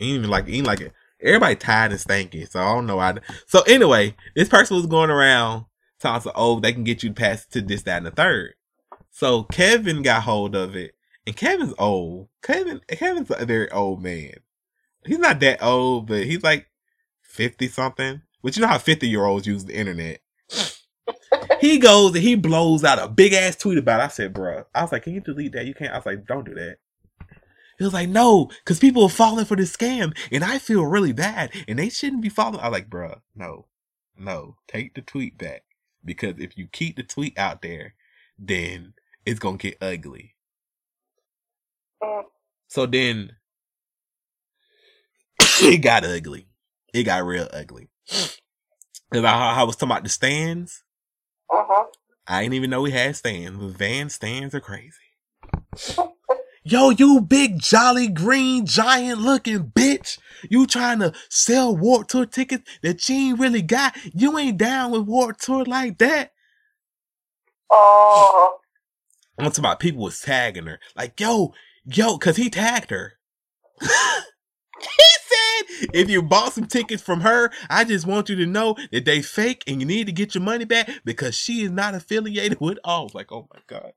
Ain't even like ain't like it. Everybody tired and stanky, so I don't know why. So anyway, this person was going around talking to oh they can get you passes to this that and the third. So Kevin got hold of it, and Kevin's old. Kevin Kevin's a very old man. He's not that old, but he's like fifty something. But you know how fifty year olds use the internet. he goes and he blows out a big ass tweet about. It. I said, "Bruh," I was like, "Can you delete that? You can't." I was like, "Don't do that." He was like, "No, because people are falling for this scam, and I feel really bad, and they shouldn't be falling." I was like, "Bruh, no, no, take the tweet back because if you keep the tweet out there, then it's gonna get ugly." So then it got ugly. It got real ugly. Cause I, I was talking about the stans. Uh-huh. I didn't even know we had stans. But van stans are crazy. Yo, you big jolly green giant looking bitch. You trying to sell Warped Tour tickets that you ain't really got. You ain't down with Warped Tour like that. Oh. I'm talking about people was tagging her. Like, yo, yo, cause he tagged her. he said, if you bought some tickets from her, I just want you to know that they fake and you need to get your money back because she is not affiliated with all. I was like, oh my God.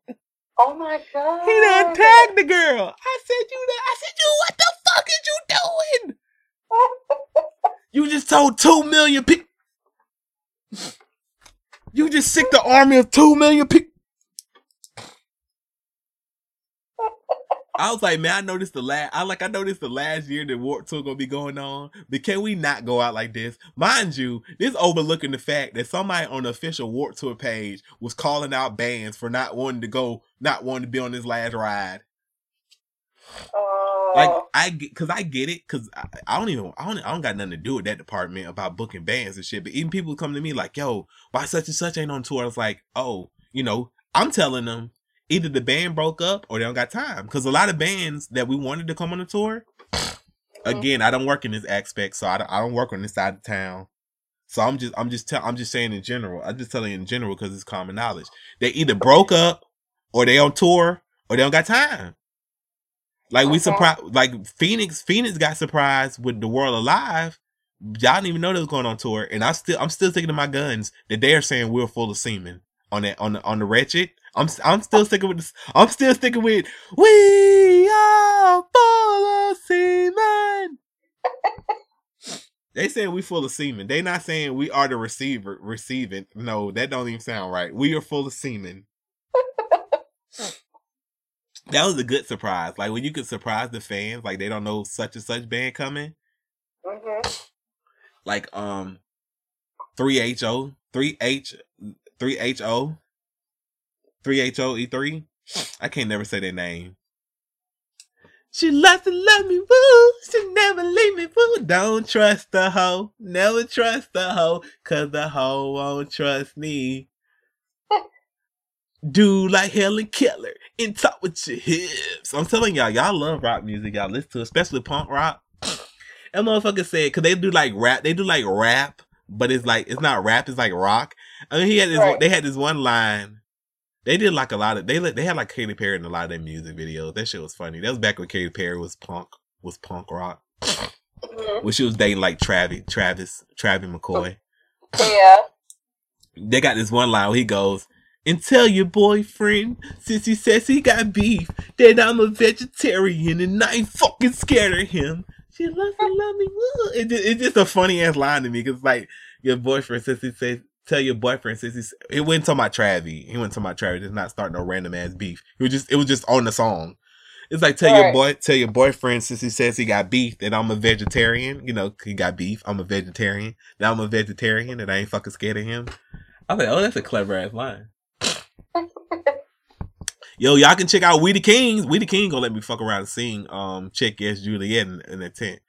Oh my god. He done tagged the girl. I said you done, I said you what the fuck is you doing? You just told two million people. You just sick the army of two million people. I was like, man, I noticed the last. I like, I noticed the last year that Warped Tour gonna be going on. But can we not go out like this? Mind you, this overlooking the fact that somebody on the official Warped Tour page was calling out bands for not wanting to go, not wanting to be on this last ride. Oh. Like I get, cause I get it, cause I, I don't even, I don't, I don't got nothing to do with that department about booking bands and shit. But even people come to me like, yo, why such and such ain't on tour? I was like, oh, you know, I'm telling them either the band broke up or they don't got time. Because a lot of bands that we wanted to come on the tour, oh. again, I don't work in this aspect, so I don't, I don't work on this side of town. So I'm just, I'm just, tell, I'm just saying in general. I'm just telling you in general because it's common knowledge. They either broke up or they on tour or they don't got time. Like we surprised, like Phoenix, Phoenix got surprised with the Word Alive. Y'all didn't even know they was going on tour, and I still, I'm still sticking to my guns that they are saying we're full of semen on that, on the, on the wretched. I'm, I'm still sticking with this. I'm still sticking with we are full of semen. they saying we full of semen. They not saying we are the receiver receiving. No, that don't even sound right. We are full of semen. that was a good surprise. Like when you could surprise the fans, like they don't know such and such band coming. Mhm. Like um, three H O, three H, three H O, three H O E three. I can't never say their name. She loves to love me, woo. She never leave me, woo. Don't trust the hoe. Never trust the hoe, cause the hoe won't trust me. Do like Helen Keller and talk with your hips. I'm telling y'all, y'all love rock music. Y'all listen to, it, especially punk rock. That motherfucker said, cause they do like rap. They do like rap, but it's like it's not rap. It's like rock. I mean, he had this. Right. They had this one line. They did like a lot of they they had like Katy Perry in a lot of their music videos. That shit was funny. That was back when Katy Perry was punk was punk rock. Mhm. When she was dating like Travis Travis Travis McCoy. Yeah. They got this one line where he goes, and tell your boyfriend, since he says he got beef, that I'm a vegetarian and I ain't fucking scared of him. She loves to love me. It it's just a funny ass line to me because like your boyfriend since he says tell your boyfriend since he's it wasn't talking about Travi. He went to my about Travi. It's not starting no random ass beef. It was just it was just on the song. It's like tell your Right. boy, tell your boyfriend since he says he got beef that I'm a vegetarian. You know, he got beef. I'm a vegetarian. Now I'm a vegetarian and I ain't fucking scared of him. I was like, oh, that's a clever ass line. Yo, y'all can check out We the Kings. We the King gonna let me fuck around and sing um Check Yes Juliet in, in the tent.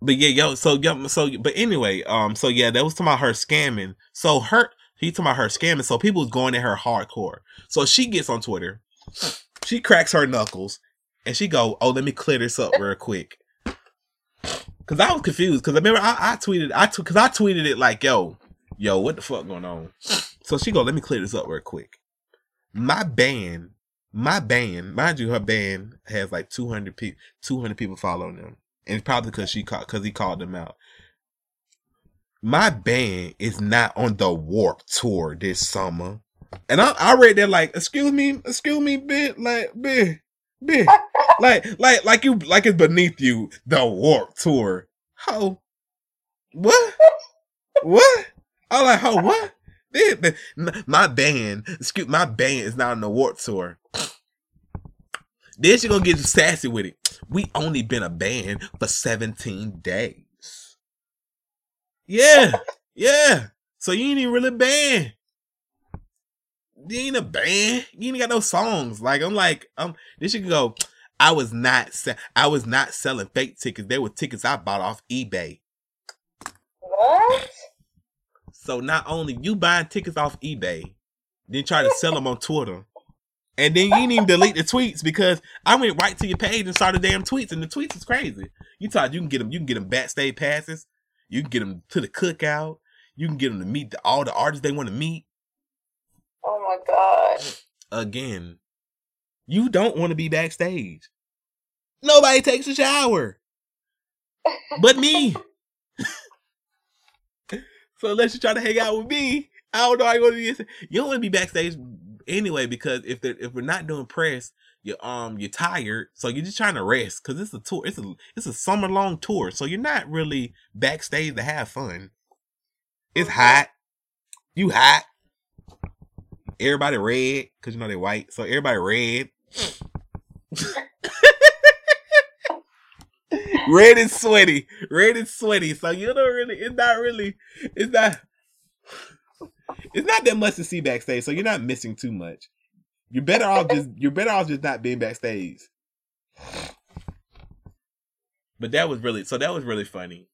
But yeah, yo, so yo, so but anyway, um, so yeah, that was talking about her scamming. So her he talking about her scamming. So people was going at her hardcore. So she gets on Twitter, she cracks her knuckles, and she go, "Oh, let me clear this up real quick." Cause I was confused. Cause I remember I, I tweeted, cause I tweeted it like, "Yo, yo, what the fuck going on?" So she go, "Let me clear this up real quick." My band, my band, mind you, her band has like two hundred people, two hundred people following them, and it's probably because she called, because he called them out. My band is not on the Warp Tour this summer, and I, I read that like, excuse me, excuse me, bit like, bit, bit, like, like, like you, like it's beneath you, the Warp Tour. How? What? What? I'm like, how? What? My band, excuse, my band is not on the Warp Tour. Then she gonna get sassy with it. We only been a band for 17 days. Yeah, yeah. So you ain't even really a band. You ain't a band. You ain't got no songs. Like I'm like, um, then she can go. I was not, se- I was not selling fake tickets. They were tickets I bought off eBay. What? So not only you buying tickets off eBay, then try to sell them on Twitter, and then you didn't even delete the tweets because I went right to your page and saw the damn tweets, and the tweets is crazy. You thought you can get them, you can get them backstage passes, you can get them to the cookout, you can get them to meet the, all the artists they want to meet. Oh my god. Again, you don't want to be backstage. Nobody takes a shower, but me. So unless you try to hang out with me, I don't know how you're gonna be. You don't want to be backstage anyway because if they if we're not doing press, you um you're tired, so you're just trying to rest because it's a tour. It's a it's a summer long tour, so you're not really backstage to have fun. It's hot. You hot. Everybody red because you know they're white, so everybody red. red and sweaty, red and sweaty. So you don't really. It's not really. It's not. It's not that much to see backstage, so you're not missing too much. You're better off just. You're better off just not being backstage. But that was really so. That was really funny.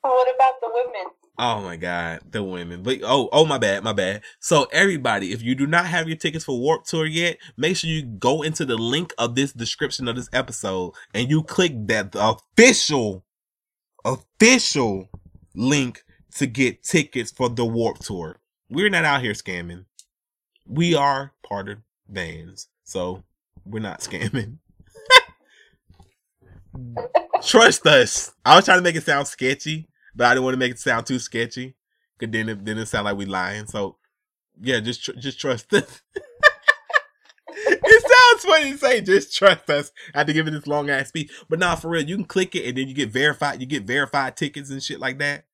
what about the women? Oh my god, the women. But oh, oh my bad, my bad. So everybody, if you do not have your tickets for Warp Tour yet, make sure you go into the link of this description of this episode and you click that official, official link to get tickets for the Warp Tour. We're not out here scamming. We are part of bands, so we're not scamming. Trust us. I was trying to make it sound sketchy, but I didn't want to make it sound too sketchy. Cause then it then it sound like we lying. So yeah, just tr- just trust us. it sounds funny to say just trust us. I had to give it this long ass speech, but nah, for real, you can click it and then you get verified. You get verified tickets and shit like that.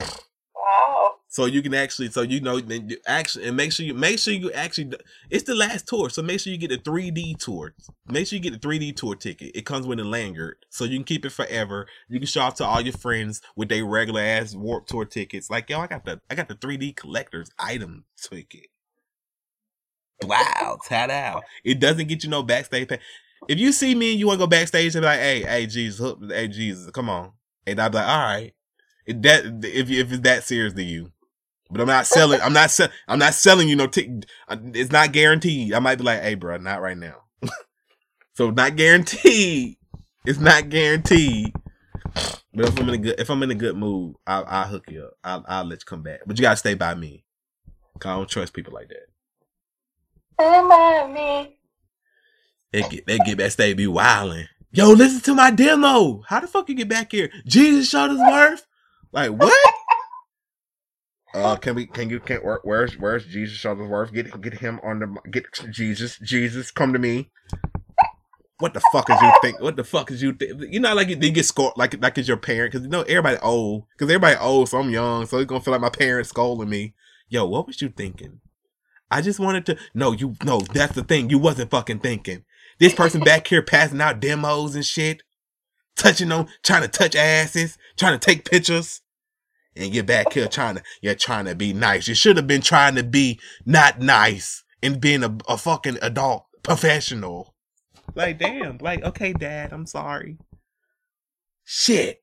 Wow. So you can actually, so you know, then you actually, and make sure you make sure you actually. It's the last tour, so make sure you get the 3D tour. Make sure you get the 3D tour ticket. It comes with a lanyard, so you can keep it forever. You can show off to all your friends with their regular ass Warp Tour tickets. Like yo, I got the I got the 3D collector's item ticket. Wow, out. It doesn't get you no backstage pay. If you see me and you want to go backstage and be like, hey, hey, Jesus, hey, Jesus, come on, and I'd be like, all right. It, that if if it's that serious to you, but I'm not selling. I'm not sell. I'm not selling you no ticket. Uh, it's not guaranteed. I might be like, hey, bro, not right now. so not guaranteed. It's not guaranteed. But if I'm in a good, if I'm in a good mood, I'll, I'll hook you up. I'll, I'll let you come back. But you gotta stay by me. 'Cause I don't trust people like that. Stand by me. They get they get backstage be wilding. Yo, listen to my demo. How the fuck you get back here? Jesus Shuttlesworth? Like what? Uh, can we? Can you? Can where, where's Where's Jesus Shuttlesworth? Get get him on the get Jesus. Jesus, come to me. What the fuck is you think? What the fuck is you think? You know, like you, you get scored like like it's your parent because you know everybody old because everybody old, so I'm young, so it's gonna feel like my parents scolding me. Yo, what was you thinking? I just wanted to. No, you. No, that's the thing. You wasn't fucking thinking. This person back here passing out demos and shit, touching them, trying to touch asses, trying to take pictures, and you're back here trying to. You're trying to be nice. You should have been trying to be not nice and being a, a fucking adult professional. Like, damn. Like, okay, dad, I'm sorry. Shit.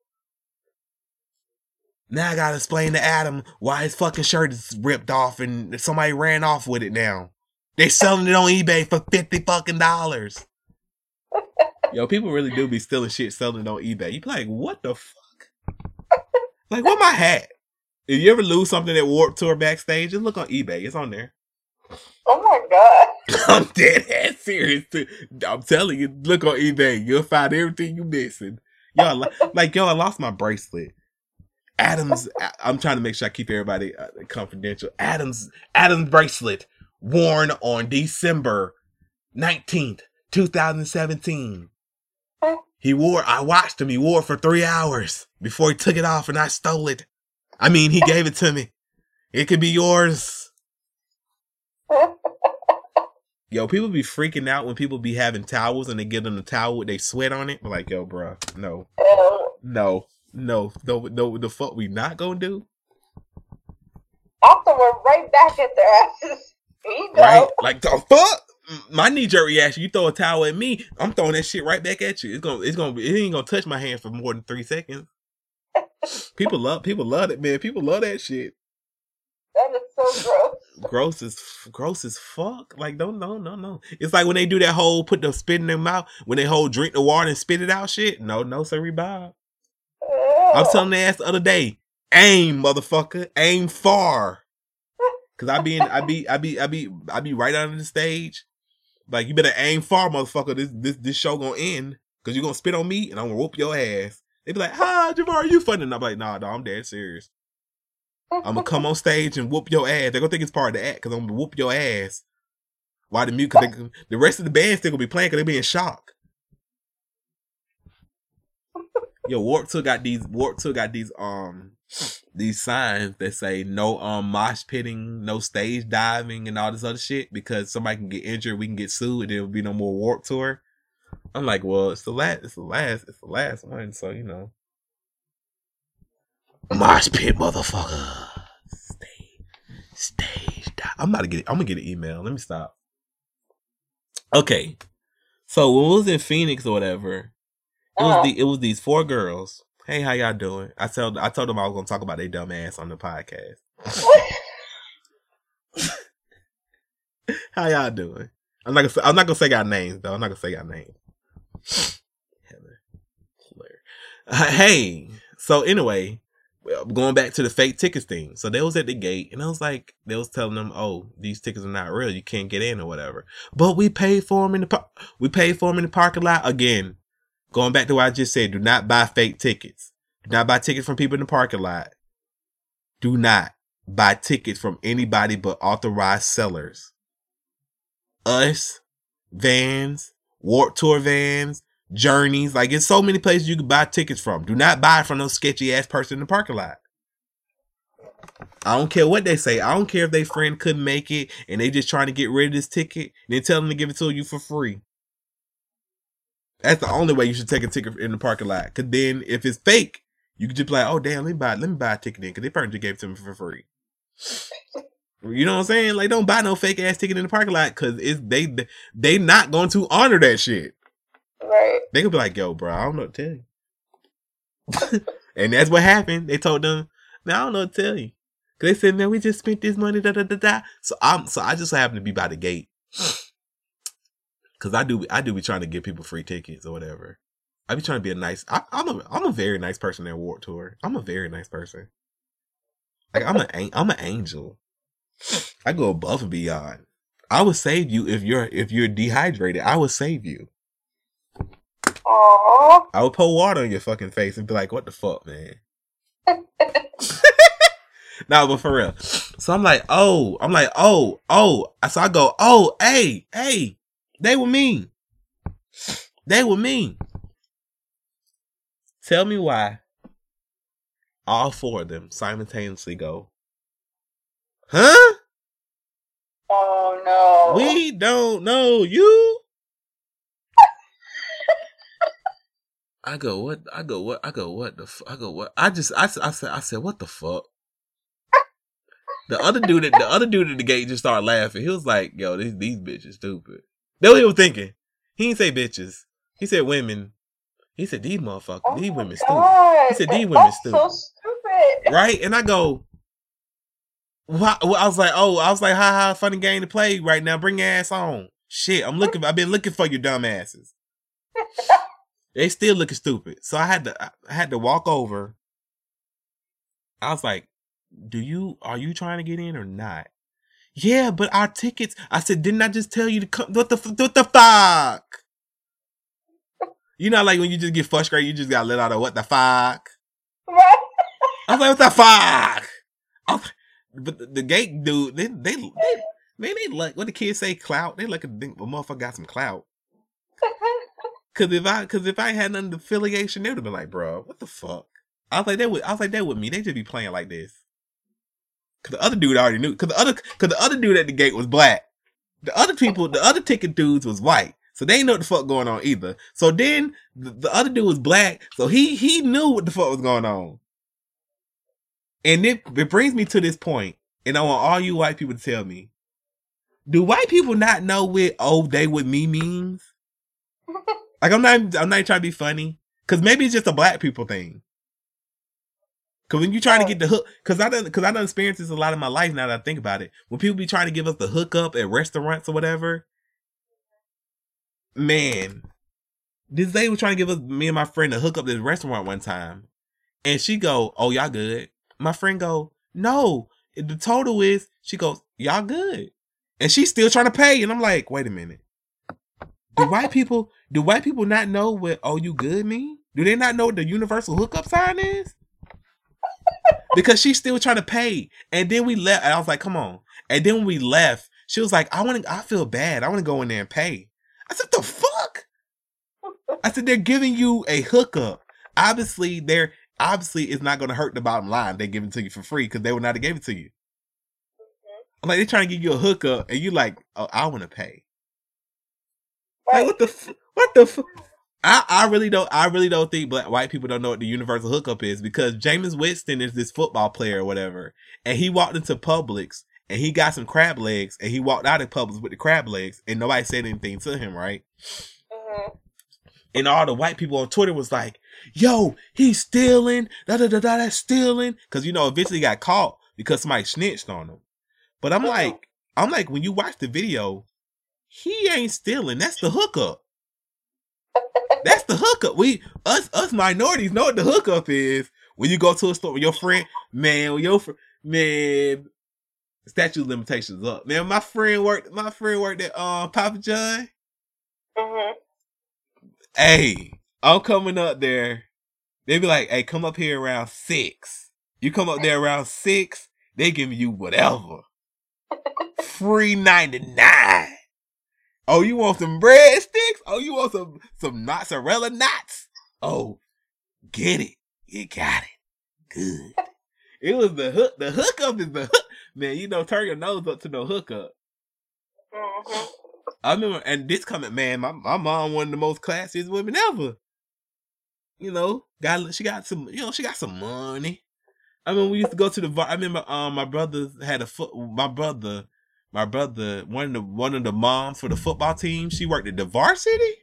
Now I gotta explain to Adam why his fucking shirt is ripped off and somebody ran off with it now. They selling it on eBay for fifty fucking dollars. Yo, people really do be stealing shit, selling it on eBay. You be like, what the fuck? like, what my hat? If you ever lose something at Warp Tour backstage, just look on eBay. It's on there. Oh my god. I'm dead ass serious. Too. I'm telling you, look on eBay. You'll find everything you missing. Yo, like, like yo, I lost my bracelet. Adams, I'm trying to make sure I keep everybody uh, confidential. Adams, Adams bracelet worn on December 19th, 2017. He wore, I watched him, he wore it for three hours before he took it off and I stole it. I mean, he gave it to me. It could be yours. Yo, people be freaking out when people be having towels and they get them the towel with they sweat on it. like, yo, bro, no, no, no, no, no. The fuck we not gonna do? Throw it right back at their asses. Right? Like the fuck. My knee jerk reaction. You throw a towel at me, I'm throwing that shit right back at you. It's gonna, it's gonna, be, it ain't gonna touch my hand for more than three seconds. people love, people love it, man. People love that shit. That is so gross. Gross as gross as fuck. Like no no no no. It's like when they do that whole put the spit in their mouth when they hold drink the water and spit it out shit. No no sorry Bob. I was telling the ass the other day, aim motherfucker, aim far. Cause I be in, I be I be I be I be right under the stage. Like you better aim far, motherfucker. This this this show gonna end. Cause you gonna spit on me and I'm gonna whoop your ass. They be like, "Hi, Javar, you funny?" And I'm like, "Nah, nah, I'm dead serious." I'm gonna come on stage and whoop your ass. They're gonna think it's part of the act because I'm gonna whoop your ass. Why the mute? Cause they, the rest of the band still gonna be playing because they be in shock. Yo, Warp Tour got these. Warp Tour got these. Um, these signs that say no um mosh pitting, no stage diving, and all this other shit because somebody can get injured, we can get sued, and there will be no more Warp Tour. I'm like, well, it's the last, it's the last, it's the last one, so you know. Mosh pit, motherfucker. Stage, stage. Dive. I'm about to get. It. I'm gonna get an email. Let me stop. Okay, so when we was in Phoenix or whatever, it was the it was these four girls. Hey, how y'all doing? I told I told them I was gonna talk about their dumb ass on the podcast. how y'all doing? I'm not gonna say, I'm not gonna say y'all names though. I'm not gonna say y'all names. Heather, Claire. Uh, hey, so anyway, going back to the fake tickets thing. So they was at the gate and I was like, they was telling them, oh, these tickets are not real. You can't get in or whatever. But we paid for them in the par- we paid for them in the parking lot again. Going back to what I just said, do not buy fake tickets. Do not buy tickets from people in the parking lot. Do not buy tickets from anybody but authorized sellers. Us, vans, Warp Tour vans, Journeys. Like it's so many places you can buy tickets from. Do not buy from those sketchy ass person in the parking lot. I don't care what they say. I don't care if their friend couldn't make it and they just trying to get rid of this ticket and then tell them to give it to you for free. That's the only way you should take a ticket in the parking lot. Cause then if it's fake, you could just be like, oh damn, let me buy let me buy a ticket in because they probably just gave it to me for free. You know what I'm saying? Like, don't buy no fake ass ticket in the parking lot because it's they they not going to honor that shit. Right. They could be like, yo, bro, I don't know what to tell you. and that's what happened. They told them, man, I don't know what to tell you. Cause they said, man, we just spent this money, da da da da. So I'm so I just happened to be by the gate. Cause I do I do be trying to give people free tickets or whatever. I be trying to be a nice I, am a I'm a very nice person at Warp Tour. I'm a very nice person. Like I'm a I'm an angel. I go above and beyond. I would save you if you're if you're dehydrated. I would save you. Aww. I would pour water on your fucking face and be like, "What the fuck, man?" no, but for real. So I'm like, oh, I'm like, oh, oh. So I go, oh, hey, hey, they were mean. They were mean. Tell me why all four of them simultaneously go, huh? Uh, don't. We don't know you. I go what? I go what? I go what the? F- I go what? I just I, I said I said what the fuck. The other dude at the other dude at the gate just started laughing. He was like, "Yo, these these bitches stupid." That's what he was thinking. He didn't say bitches. He said women. He said these motherfuckers. Oh these women stupid. He said, "These women that's so stupid. right? And I go, well, I was like, oh, I was like, ha ha, funny game to play right now. Bring your ass on. Shit, I'm looking. I've been looking for your dumb asses. they still looking stupid. So I had to, I had to walk over. I was like, do you, are you trying to get in or not? Yeah, but our tickets. I said, didn't I just tell you to come? What the, what the fuck? You know, like when you just get frustrated, you just got let out of what the fuck. I was like, what the fuck? Was- but the, the gate dude, they they they man, they like what the kids say, clout. They like a, a motherfucker got some clout. Cause if I cause if I had to affiliation, they would have been like, bro, what the fuck? I was like, that would I was like, that with me. They just be playing like this. Cause the other dude already knew. Cause the other cause the other dude at the gate was black. The other people, the other ticket dudes was white. So they ain't know what the fuck going on either. So then the, the other dude was black. So he he knew what the fuck was going on. And it, it brings me to this point, and I want all you white people to tell me: Do white people not know what "oh they with me" means? Like I'm not, I'm not trying to be funny, cause maybe it's just a black people thing. Cause when you trying to oh. get the hook, cause I done, cause I done experienced this a lot in my life. Now that I think about it, when people be trying to give us the hookup at restaurants or whatever, man, this lady was trying to give us me and my friend a hookup at this restaurant one time, and she go, "Oh y'all good." My friend go, "No." The total is she goes, "Y'all good," and she's still trying to pay, and I'm like, "Wait a minute." Do white people do white people not know what "Oh you good" mean? Do they not know what the universal hookup sign is? Because she's still trying to pay, and then we left. And I was like, "Come on!" And then we left, she was like, "I want to. I feel bad. I want to go in there and pay." I said, "The fuck." I said they're giving you a hookup. Obviously, they're obviously it's not going to hurt the bottom line. They give it to you for free because they would not have gave it to you. I'm like they're trying to give you a hookup, and you like, oh, I want to pay. Like what the f- what the f- I I really don't I really don't think black white people don't know what the universal hookup is because Jameis Winston is this football player or whatever, and he walked into Publix and he got some crab legs and he walked out of Publix with the crab legs and nobody said anything to him, right? Mhm. and all the white people on Twitter was like, "Yo, he's stealing, da da da da, that's stealing," because you know eventually he got caught because somebody snitched on him. But I'm Mhm. like, I'm like, when you watch the video, he ain't stealing. That's the hookup. Hookup. We us us minorities know what the hookup is. When you go to a store with your friend, man, with your fr- man, statute of limitations up. Man, my friend worked. My friend worked at um Papa John. Mhm. hey, I'm coming up there. They be like, hey, come up here around six. You come up there around six, they give you whatever. Free 99. Oh, you want some breadsticks? Oh, you want some some mozzarella knots? Oh, get it. You got it. Good. It was the hook. The hookup is the hook. Man, you know, turn your nose up to no hookup. Mhm. I remember, and this coming, man, my, my mom one of the most classiest women ever. You know, got she got some, you know, she got some money. I mean, we used to go to the. var- I remember, um, my brother had a foot. My brother, my brother, one of the one of the moms for the football team. She worked at the varsity.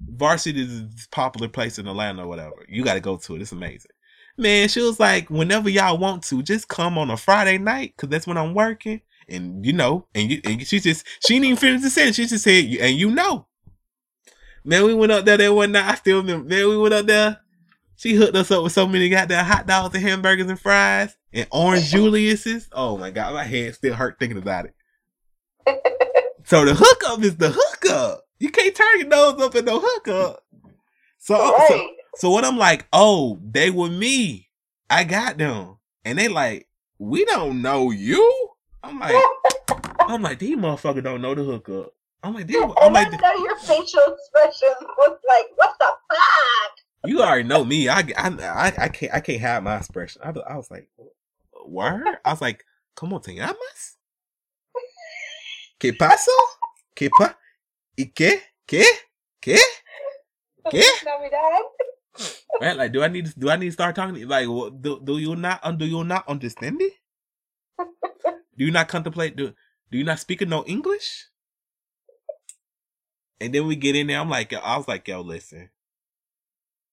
Varsity is a popular place in Atlanta or whatever. You got to go to it. It's amazing. Man, she was like, whenever y'all want to, just come on a Friday night because that's when I'm working. And you know, and you, and she just she didn't even finish the sentence. She just said, and you know, man, we went up there that one night. I still remember. Man, we went up there. She hooked us up with so many goddamn hot dogs and hamburgers and fries and orange Julius's. Oh my god, my head still hurt thinking about it. So the hookup is the hookup. You can't turn your nose up at no hookup. So, so Right. so what I'm like, oh, they were me. I got them. And they like, we don't know you. I'm like, I'm like, these motherfuckers don't know the hookup. I'm like, these, I'm and like, I know your facial expressions was like, what the fuck? you already know me. I, I, I, I can't, I can't hide my expression. I, I was like, word. I was like, come on, te amas? ¿Qué pasó? ¿Qué pa? ¿Y qué? ¿Qué? ¿Qué? ¿Qué? Navidad. ¿eh? Man, like, do I need to, do I need to start talking? to you? Like, what, do do you not do you not understand it? Do you not contemplate? Do do you not speak no English? And then we get in there. I'm like, I was like, yo, listen,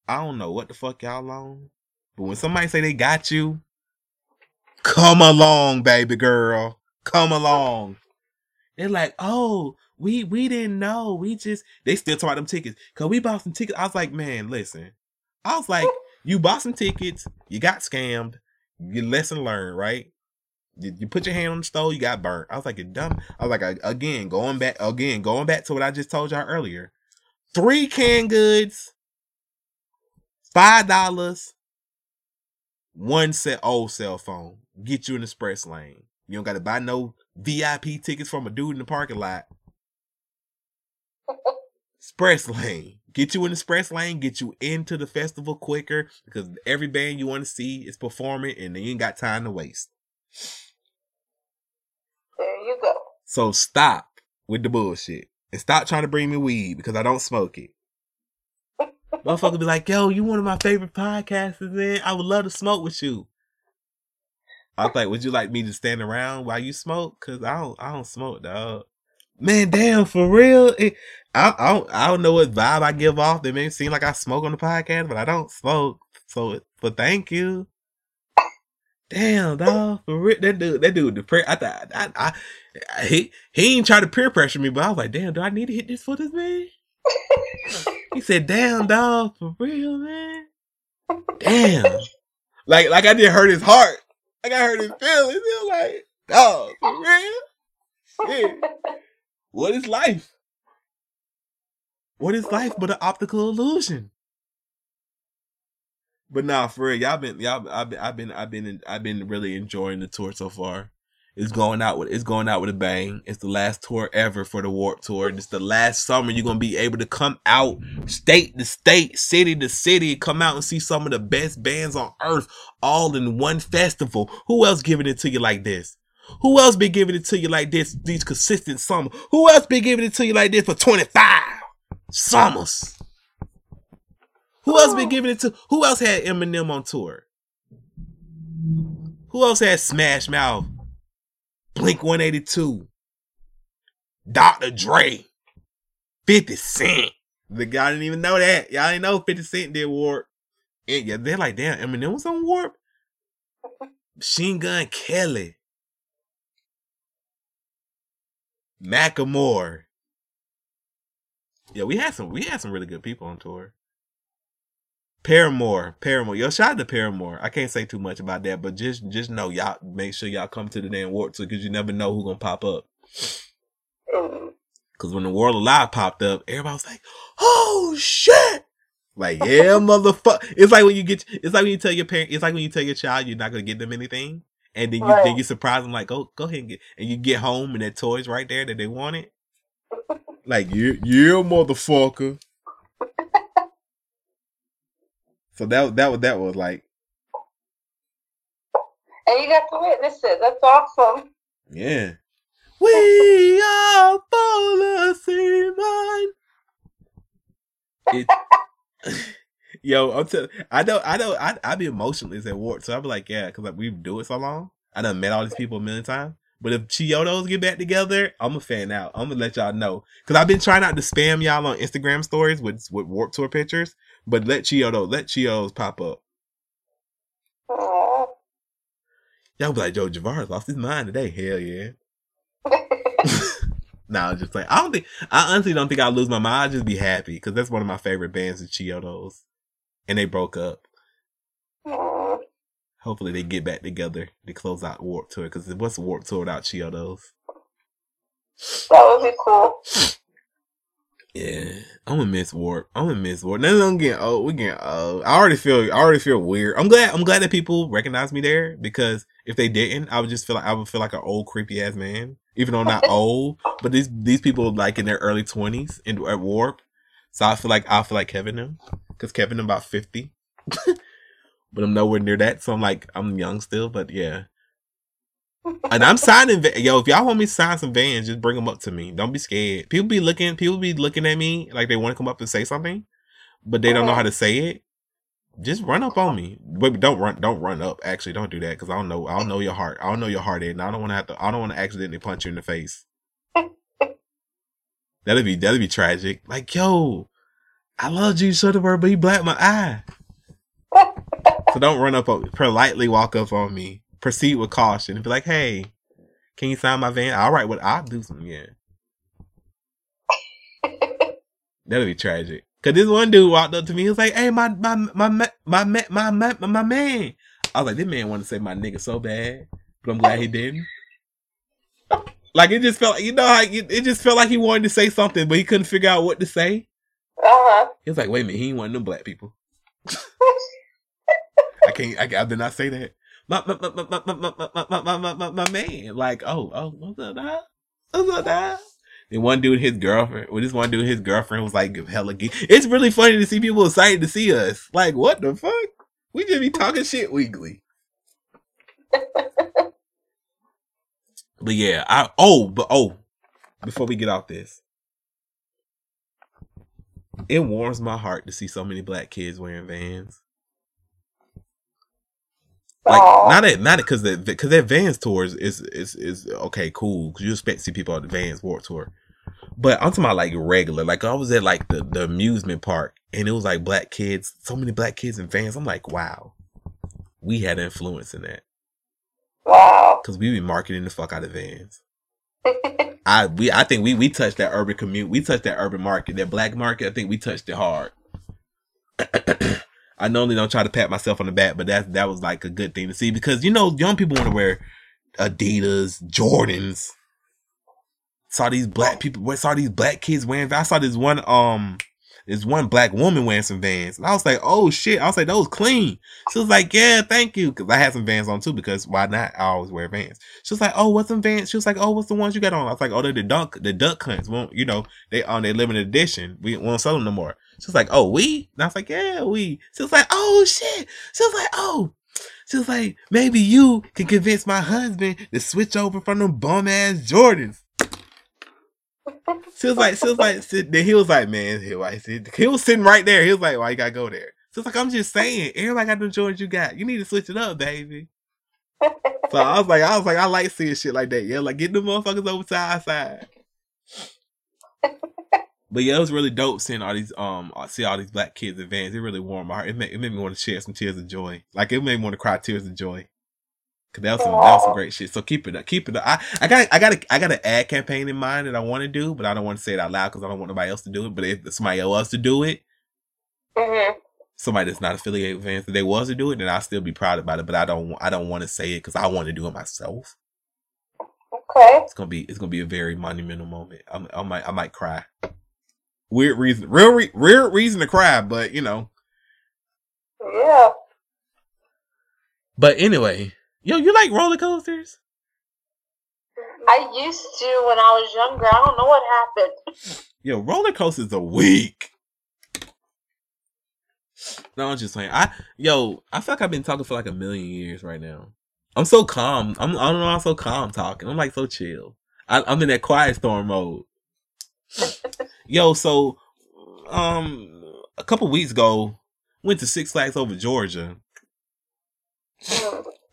I don't know what the fuck y'all on, but when somebody say they got you, come along, baby girl, come along. They're like, oh, we we didn't know. We just they still talk about them tickets because we bought some tickets. I was like, man, listen. I was like, you bought some tickets, you got scammed, you lesson learned, right? You, you put your hand on the stove, you got burnt. I was like, you dumb. I was like, again, going back, again, going back to what I just told y'all earlier. Three canned goods, five dollars, one set old cell phone. Get you an express lane. You don't got to buy no VIP tickets from a dude in the parking lot. Express lane. Get you an express lane, get you into the festival quicker because every band you want to see is performing and you ain't got time to waste. There you go. So stop with the bullshit and stop trying to bring me weed because I don't smoke it. Motherfucker be like, yo, you one of my favorite podcasters, man. I would love to smoke with you. I was like, would you like me to stand around while you smoke? Cause I don't, I don't smoke, dog. Man, damn, for real. It, I, I don't, I don't know what vibe I give off. That may seem like I smoke on the podcast, but I don't smoke. So, but thank you. Damn, dog, for real. That dude, that dude, the prayer. I thought, I, I, I, he, he ain't try to peer pressure me, but I was like, damn, do I need to hit this for this man? He said, "Damn, dog, for real, man. Damn, like, like I did hurt his heart. Like I hurt his feelings. He was like, dog, for real. Shit. What is life? What is life but an optical illusion? But nah, for real, y'all been y'all. I've been I've been I've been I've been really enjoying the tour so far. It's going out with it's going out with a bang. It's the last tour ever for the Warp Tour. It's the last summer you're gonna be able to come out state to state, city to city, come out and see some of the best bands on earth all in one festival. Who else giving it to you like this? Who else been giving it to you like this these consistent summers? Who else been giving it to you like this for 25 summers? Who else been giving it to who else had Eminem on tour? Who else had Smash Mouth? Blink 182. Dr. Dre. 50 Cent. The guy didn't even know that. Y'all didn't know 50 Cent did Warp. And yeah, they're like, damn, Eminem was on Warp. Machine Gun Kelly. Macklemore. Yeah, we had some we had some really good people on tour. Paramore, Paramore. Yo, shout out to Paramore. I can't say too much about that, but just just know y'all make sure y'all come to the damn Warp Tour because you never know who gonna pop up. Cause when the Word Alive popped up, everybody was like, "Oh shit!" Like, yeah, motherfucker. It's like when you get. It's like when you tell your parent. It's like when you tell your child you're not gonna get them anything, and then you Right. then you surprise them like, "Go, go ahead and get." And you get home and that toy's right there that they wanted. Like, yeah, yeah, motherfucker. So that that was that was like, And you got to witness it. That's awesome. yeah. We are policy man. It, yo, I'm telling. I know, I know. I I be emotionless at work, so I be like, yeah, because like we do it so long. I done met all these people a million times. But if Chiodos get back together, I'm a fan out. I'm gonna let y'all know because I've been trying not to spam y'all on Instagram stories with with Warp Tour pictures. But let Chio Chiodos, let Chiodos pop up. Y'all be like, Joe Javars lost his mind today. Hell yeah. nah, I'm just like I don't think I honestly don't think I'll lose my mind. I'll just be happy because that's one of my favorite bands, is Chiodos, and they broke up. Aw. Hopefully, they get back together to close out Warp Tour because what's Warp Tour without Chiodos? That would be cool. Yeah, I'm gonna miss Warp. I'm gonna miss Warp. Now that I'm getting old. We're getting old. I already feel. I already feel weird. I'm glad. I'm glad that people recognize me there because if they didn't, I would just feel like I would feel like an old creepy ass man. Even though I'm not old, but these these people like in their early twenties and at Warp, so I feel like I feel like Kevin them because Kevin about fifty, but I'm nowhere near that. So I'm like I'm young still. But yeah, and I'm signing. Yo, if y'all want me to sign some vans, just bring them up to me. Don't be scared. People be looking. People be looking at me like they want to come up and say something, but they don't know how to say it. Just run up on me. But don't run. Don't run up. Actually, don't do that because I don't know. I don't know your heart. I don't know your heart, and I don't want to have to. I don't want to accidentally punch you in the face. that'd be that'd be tragic. Like yo, I love you, Soderbergh, but he blacked my eye. so don't run up on politely walk up on me. Proceed with caution and be like, hey, can you sign my van? All right, what I'll do something, yeah. That'll be tragic. Cause this one dude walked up to me. He was like, "Hey, my my my my my my my, my man." I was like, "This man want to say my nigga so bad," but I'm glad he didn't. Like it just felt, you know, like it, it just felt like he wanted to say something, but he couldn't figure out what to say. Uh-huh. He was like, "Wait a minute, he ain't one of them black people." I can't. I, I did not say that. My my my my my my my my my, my, man. Like, oh oh, what's up, now? What's up? And one dude, his girlfriend, well, this one dude, his girlfriend was like hella gay. It's really funny to see people excited to see us. Like, what the fuck? We just be talking shit weekly. but yeah, I oh, but oh, before we get off this, it warms my heart to see so many black kids wearing Vans. Like Aww. not at not it because that because that Vans tours is is is okay cool because you expect to see people at the Vans Warped Tour, but I'm talking about like regular. Like I was at like the the amusement park and it was like black kids, so many black kids and Vans. I'm like, wow, we had influence in that. Wow, because we be marketing the fuck out of Vans. I we I think we we touched that urban community. We touched that urban market, that black market. I think we touched it hard. I normally don't try to pat myself on the back, but that that was like a good thing to see because you know young people want to wear Adidas, Jordans. Saw these black people, saw these black kids wearing. I saw this one um this one black woman wearing some Vans, and I was like, oh shit! I was like, those clean. She was like, yeah, thank you, because I had some Vans on too. Because why not? I always wear Vans. She was like, oh, what's some Vans? She was like, oh, what's the ones you got on? I was like, oh, they're the dunk, the duck hunts. Well, you know, they on their limited edition. We won't sell them no more. She was like, oh, we? And I was like, yeah, we. She was like, oh, shit. She was like, oh. She was like, maybe you can convince my husband to switch over from them bum ass Jordans. She was like, she was like, then he was like, man, he was, he was sitting right there. He was like, why you gotta go there? So it's like, I'm just saying, everybody got the Jordans you got. You need to switch it up, baby. so I was like, I was like, I like seeing shit like that. Yeah, like get the motherfuckers over side side. But yeah, it was really dope seeing all these um see all these black kids advance. It really warmed my heart. It made, it made me want to shed some tears of joy. Like it made me want to cry tears of joy. Cause that was some that was some great shit. So keep it up, keep it up. I, I got I got a, I got an ad campaign in mind that I want to do, but I don't want to say it out loud because I don't want nobody else to do it. But if somebody else to do it, mm-hmm. somebody that's not affiliated with Vans, if they was to do it, then I'll still be proud about it. But I don't I don't want to say it because I want to do it myself. Okay. It's gonna be it's gonna be a very monumental moment. I'm, I might I might cry weird reason, real re- weird reason to cry, but you know. Yeah. But anyway, yo, you like roller coasters? I used to when I was younger. I don't know what happened. Yo, roller coasters are weak. No, I'm just saying. I yo, I feel like I've been talking for like a million years right now. I'm so calm. I'm I don't know. I'm so calm talking. I'm like so chill. I, I'm in that quiet storm mode. Yo, so um a couple weeks ago, went to Six Flags over Georgia.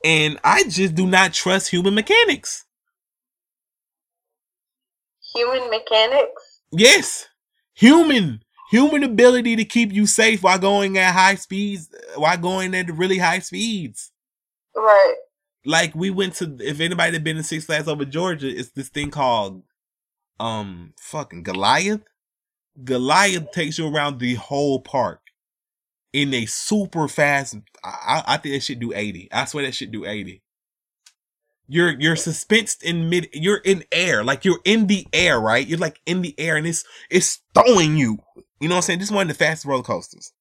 And I just do not trust human mechanics. Human mechanics? Yes. Human human ability to keep you safe while going at high speeds while going at really high speeds. Right. Like we went to if anybody had been in Six Flags over Georgia, it's this thing called um fucking Goliath. Goliath takes you around the whole park in a super fast. I, I think that should do 80. I swear that should do 80. You're you're suspensed in mid you're in air. Like you're in the air, right? You're like in the air and it's it's throwing you. You know what I'm saying? This is one of the fastest roller coasters.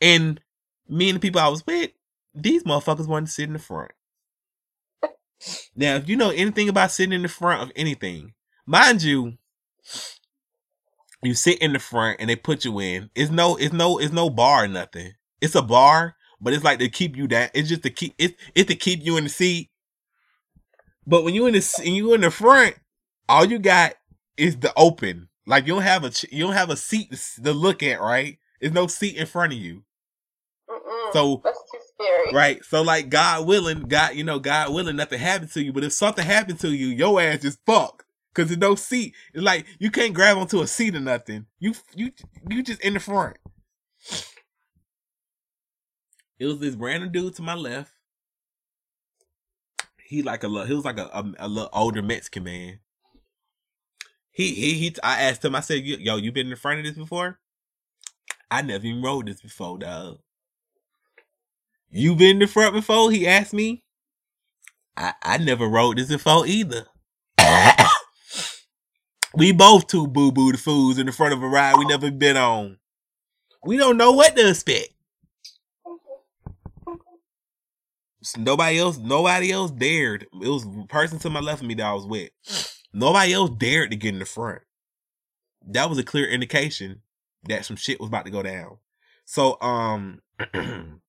And me and the people I was with, these motherfuckers wanted to sit in the front. Now, if you know anything about sitting in the front of anything, mind you, you sit in the front and they put you in. It's no, it's no, it's no bar or nothing. It's a bar, but it's like to keep you down. It's just to keep it's it's to keep you in the seat. But when you in the you in the front, all you got is the open. Like you don't have a you don't have a seat to look at, right? There's no seat in front of you. Mm-mm, So that's too scary. right, so like God willing, God you know God willing, nothing happened to you. But if something happened to you, your ass is fucked because there's no seat. It's like you can't grab onto a seat or nothing. You you you just in the front. It was this random dude to my left. He like a he was like a, a, a little older Mexican man. He he he. I asked him. I said, "Yo, you been in the front of this before?" I never even rode this before, dog. You been in the front before? He asked me. I I never rode this before either. we both two boo boo the fools in the front of a ride we never been on. We don't know what to expect. Nobody else, nobody else dared. It was person to my left of me that I was with. Nobody else dared to get in the front. That was a clear indication that some shit was about to go down. So, um,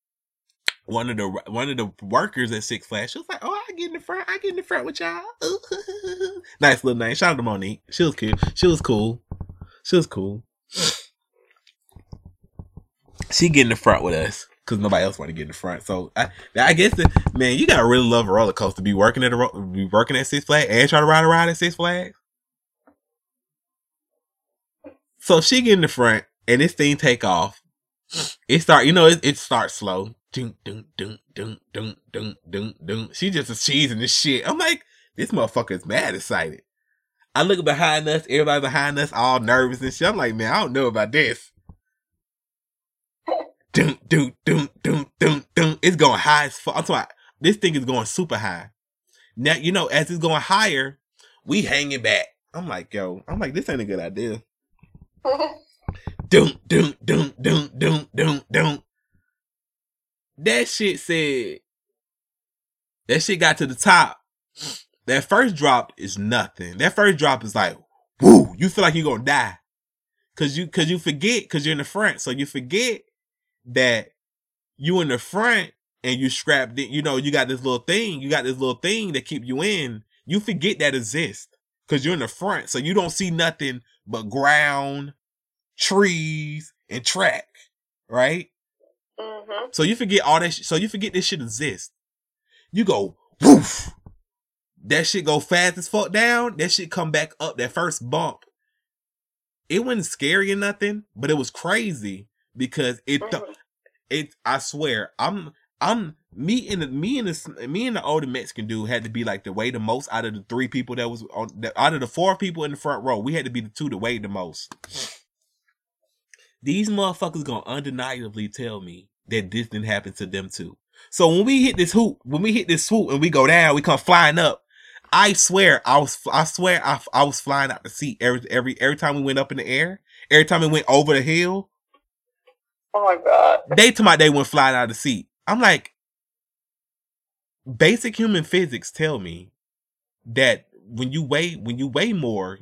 one of the one of the workers at Six Flags, she was like, "Oh, I get in the front. I get in the front with y'all." nice little name. Shout out to Monique. She was cute. She was cool. She was cool. She get in the front with us because nobody else want to get in the front. So I, I guess the, man, you gotta really love a roller coaster. Be working at a be working at Six Flags and try to ride a ride at Six Flags. So she get in the front and this thing take off. It start, you know, it, it starts slow. Dun, dun, dun, dun, dun, dun, dun, dun. She just a cheesing this shit. I'm like, this motherfucker is mad excited. I look behind us, everybody behind us all nervous and shit. I'm like, man, I don't know about this. Dun, dun, dun, dun, dun, dun. It's going high as fuck. I'm talking about, this thing is going super high. Now, you know, as it's going higher, we hanging back. I'm like, yo, I'm like, this ain't a good idea. Dun, dun, dun, dun, dun, dun, dun. That shit said, that shit got to the top. That first drop is nothing. That first drop is like, woo, you feel like you're gonna die. Cause you, cause you forget, cause you're in the front. So you forget that you in the front and you strapped in, you know, you got this little thing, you got this little thing that keep you in. You forget that exists. Cause you're in the front. So you don't see nothing but ground, trees, and track. Right? Hmm So you forget all that. Sh- so you forget this shit exists. You go woof. That shit go fast as fuck down. That shit come back up. That first bump. It wasn't scary or nothing, but it was crazy because it. Th- Mhm. it. I swear, I'm. I'm me and the, me and the me and the older Mexican dude had to be like the way the most out of the three people that was on the, out of the four people in the front row. We had to be the two that weighed the most. These motherfuckers gonna undeniably tell me that this didn't happen to them too. So when we hit this hoop, when we hit this swoop and we go down, we come flying up. I swear, I was, I swear, I, I was flying out the seat every, every, every time we went up in the air. Every time we went over the hill, Oh my god. they to my they went flying out of the seat. I'm like, basic human physics tell me that when you weigh, when you weigh more,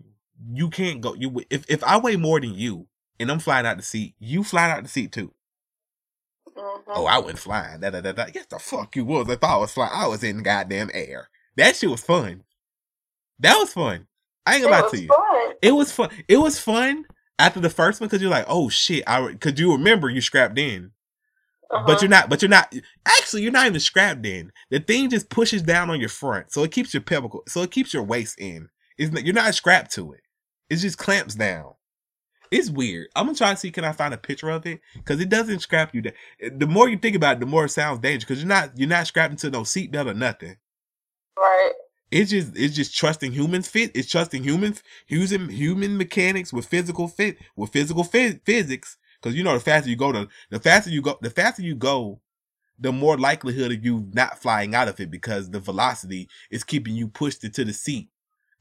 you can't go. You if if I weigh more than you and I'm flying out the seat, you flying out the seat too. Oh, I wasn't flying. Da, da, da, da. Yes, the fuck you was. If I was flying, I was in goddamn air. That shit was fun. That was fun. I ain't gonna lie to you. fun. It was fun. It was fun after the first one because you're like, oh shit, I because you remember you scrapped in, Uh-huh. but you're not. But you're not. Actually, you're not even scrapped in. The thing just pushes down on your front, so it keeps your pelvic. so it keeps your waist in. It's not, you're not strapped to it. It just clamps down. It's weird. I'm gonna try to see can I find a picture of it because it doesn't scrap you down. The more you think about it, the more it sounds dangerous because you're not you're not strapped into no seatbelt or nothing. right. It's just it's just trusting humans fit. It's trusting humans using human mechanics with physical fit with physical phys- physics. Because you know the faster you go, the the faster you go, the faster you go, the more likelihood of you not flying out of it because the velocity is keeping you pushed into the seat.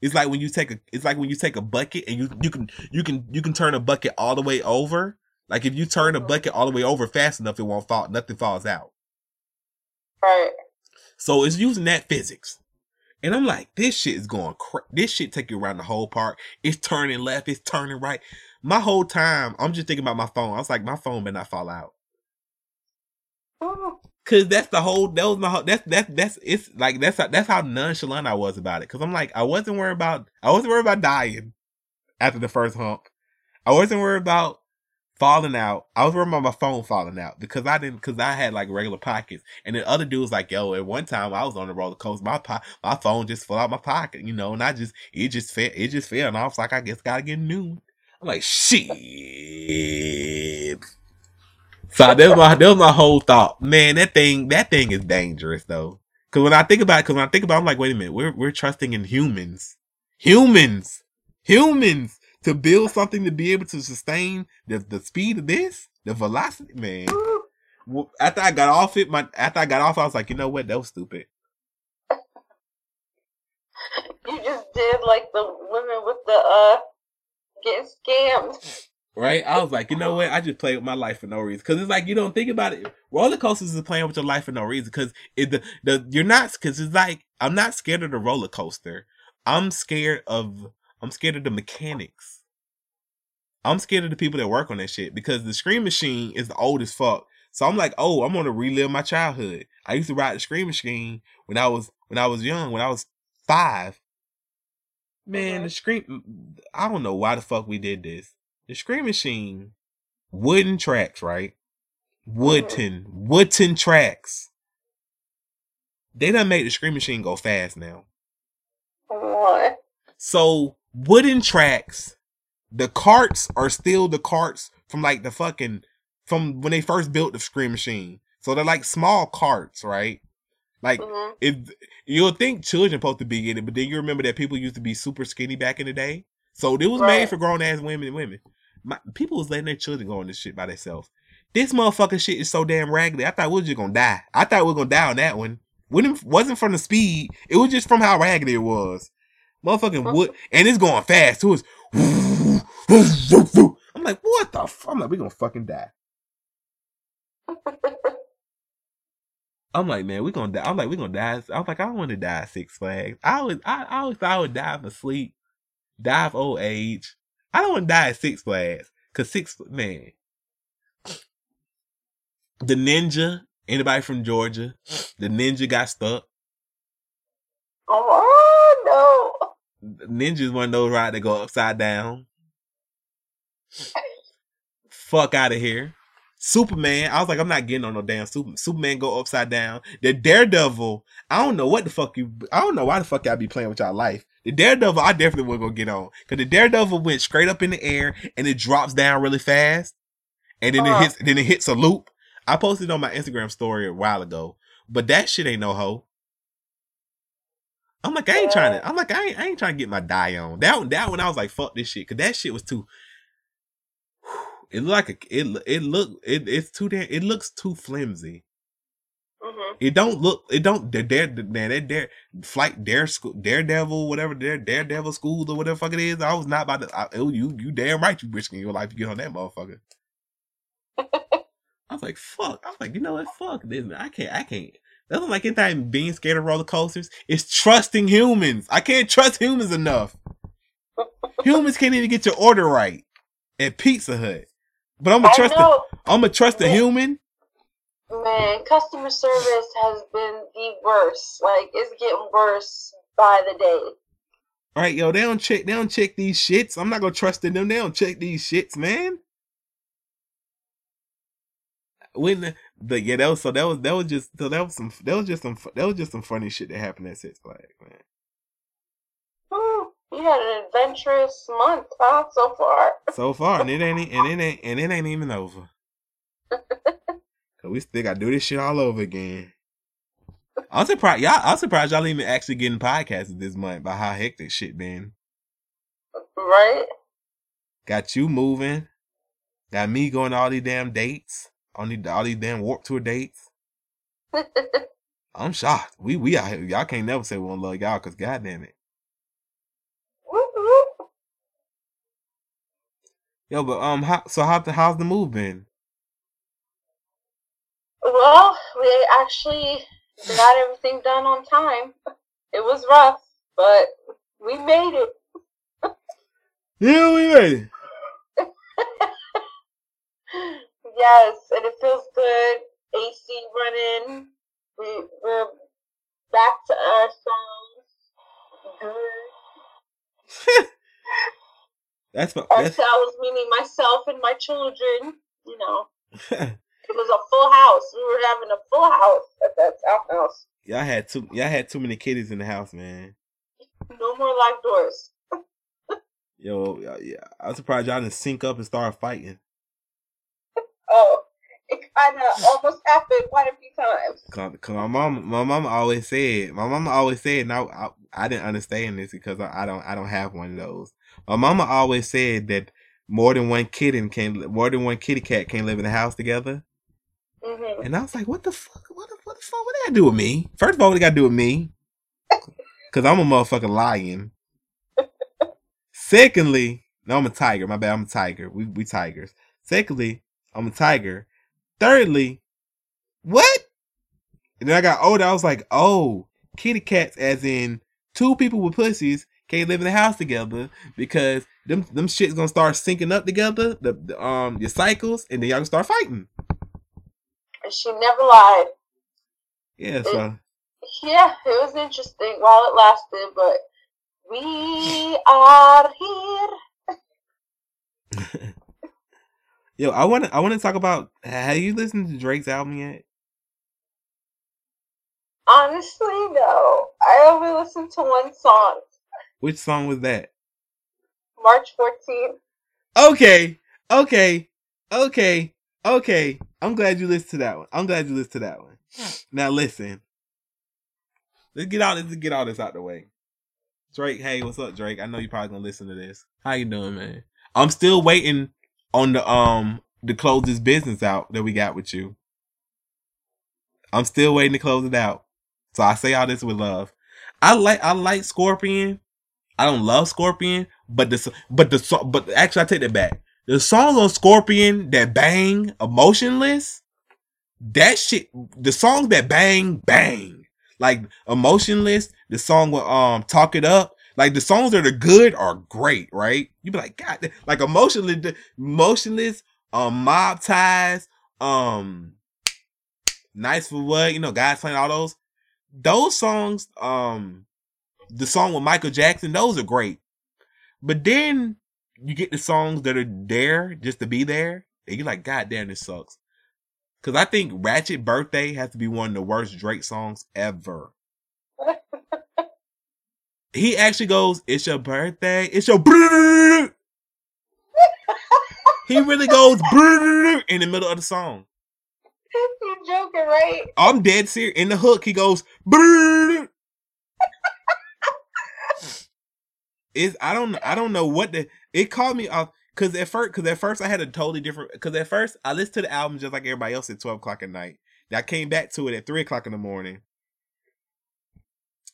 It's like when you take a it's like when you take a bucket and you you can you can you can turn a bucket all the way over. Like if you turn a bucket all the way over fast enough, it won't fall. Nothing falls out. Right. So it's using that physics. And I'm like, this shit is going cra- this shit take you around the whole park. It's turning left, it's turning right. My whole time, I'm just thinking about my phone. I was like, my phone better not fall out. Mhm. Cause that's the whole that was my whole that's that's that's it's like that's how, that's how nonchalant I was about it. Cause I'm like I wasn't worried about I wasn't worried about dying after the first hump. I wasn't worried about falling out. I was worried about my phone falling out because I didn't because I had like regular pockets. And then other dudes like, yo, at one time I was on the roller coaster, my po- my phone just fell out my pocket, you know, and I just it just fell it just fell and I was like, I guess gotta get new. I'm like, shit. So that was my that was my whole thought. Man, that thing that thing is dangerous though. Cause when I think about it, cause when I think about it, I'm like, wait a minute, we're we're trusting in humans. Humans. Humans to build something to be able to sustain the, the speed of this, the velocity, man. After I got off it, my after I got off, I was like, you know what, that was stupid. You just did like the women with the uh getting scammed. Right? I was like, you know what? I just play with my life for no reason. Cause it's like you don't think about it. Roller coasters is playing with your life for no reason. Cause it the, the you're not cause it's like I'm not scared of the roller coaster. I'm scared of I'm scared of the mechanics. I'm scared of the people that work on that shit because the Scream Machine is the old as fuck. So I'm like, oh, I'm gonna relive my childhood. I used to ride the Scream Machine when I was when I was young, when I was five. Man, the Scream I don't know why the fuck we did this. The Scream Machine, wooden tracks, right? Wooden, wooden tracks. They done made the Scream Machine go fast now. What? So wooden tracks, the carts are still the carts from like the fucking from when they first built the Scream Machine. So they're like small carts, right? Like hmm if you'll think children supposed to be in it, but then you remember that people used to be super skinny back in the day. So it was made for grown ass women and women. My, people was letting their children go on this shit by themselves. This motherfucking shit is so damn raggedy. I thought we was just gonna die. I thought we were gonna die on that one. Wouldn't wasn't from the speed. It was just from how raggedy it was. Motherfucking wood, and it's going fast too. It's I'm like, what the? F-? I'm like, we gonna fucking die. I'm like, man, we gonna die. I'm like, we gonna die. I'm like, I don't want to die Six Flags. I always, I, I always thought I would die of sleep, die of old age. I don't want to die at Six Flags because Six, man, the ninja. Anybody from Georgia? The ninja got stuck. oh no. Ninja's one of those rides that go upside down. Fuck out of here. Superman, I was like, I'm not getting on no damn Super, Superman go upside down. The Daredevil, I don't know what the fuck you, I don't know why the fuck y'all be playing with y'all life. The Daredevil, I definitely wasn't gonna get on. Cause the Daredevil went straight up in the air and it drops down really fast. And then it Uh-huh. hits, then it hits a loop. I posted on my Instagram story a while ago, but that shit ain't no hoe. I'm like, I ain't trying to. I'm like, I ain't, I ain't trying to get my die on. That one, that one, I was like, fuck this shit, cause that shit was too. It look like a, it, it look, it, it's too damn, it looks too flimsy. Hmm It don't look, it don't. The dare, the, that dare flight, dare school, daredevil, whatever, dare, daredevil schools or whatever fuck it is. I was not about to. I, oh, you, you damn right, you risking your life to get on that motherfucker. I was like, fuck. I was like, you know what? Fuck this. Man. I can't. I can't. That's not like anything being scared of roller coasters. It's trusting humans. I can't trust humans enough. humans can't even get your order right at Pizza Hut. But I'm gonna trust. A, I'm gonna trust a Yeah. human. Man. Customer service has been the worst. Like it's getting worse by the day. All right, yo, they don't check. They don't check these shits. I'm not gonna trust in them. They don't check these shits, man. When the, the yeah, that was so that was that was just so that was some that was just some that was just some funny shit that happened at Six Flags, man. You had an adventurous month, huh? So far. So far, and it ain't and it ain't and it ain't even over. Cause we still gotta do this shit all over again. I'm surprised y'all. I'm surprised y'all even actually getting podcasts this month by how hectic shit been. Right? Got you moving. Got me going to all these damn dates. On these all these damn Warped Tour dates. I'm shocked. We we out here. Y'all can't never say we won't love y'all because goddamn it. Yo, but um, how, so how the how's the move been? Well, we actually got everything done on time. It was rough, but we made it. Yeah, we made it. Yes, and it feels good. AC running. We, we're back to our songs. Good. That's what. That's, Ourselves, meaning myself and my children. You know, it was a full house. We were having a full house at that townhouse. y'all had too. Y'all had too many kitties in the house, man. No more locked doors. Yo, yeah, yeah. I'm surprised y'all didn't sync up and start fighting. Oh, it kind of almost happened quite a few times. Cause, 'cause my mom, my mama always said, my mama always said, and I, I, I didn't understand this because I, I don't, I don't have one of those. My mama always said that more than one kitten can, more than one kitty cat can live in a house together. Hmm And I was like, what the fuck? What the, what the fuck? What that got to do with me? First of all, what it got to do with me? Because I'm a motherfucking lion. Secondly, no, I'm a tiger. My bad. I'm a tiger. We we tigers. Secondly, I'm a tiger. Thirdly, what? And then I got older. I was like, oh, kitty cats, as in two people with pussies, can't live in a house together because them them shit's gonna start syncing up together. The, the um your cycles, and then y'all gonna start fighting. And she never lied. Yeah. So. Yeah, it was interesting while it lasted, but we are here. Yo, I want to I want to talk about. Have you listened to Drake's album yet? Honestly, no. I only listened to one song, Which song was that? March 14th. Okay, okay, okay, okay. I'm glad you listened to that one. I'm glad you listened to that one. Now listen. Let's get all this. Let's get all this out the way. Drake, hey, what's up, Drake? I know you probably gonna listen to this. How you doing, man? I'm still waiting on the um to close this business out that we got with you. I'm still waiting to close it out. So I say all this with love. I like I like Scorpion. I don't love Scorpion, but the but the but actually I take that back. The songs on Scorpion that bang, emotionless, that shit. The songs that bang, bang, like emotionless. The song with um talk it up. Like the songs that are good are great, right? You be like, God, like emotionless, emotionless, um, mob ties, um, nice for what you know, God's Plan all those. Those songs, um, the song with Michael Jackson, those are great. But then you get the songs that are there just to be there, and you're like, God damn, this sucks. Cause I think Ratchet Birthday has to be one of the worst Drake songs ever. He actually goes, It's your birthday, it's your. He really goes in the middle of the song. You're joking, right? I'm dead serious. In the hook, he goes It's I don't I don't know what the it caught me off because at first because at first I had a totally different because at first I listened to the album just like everybody else at twelve o'clock at night. I came back to it at three o'clock in the morning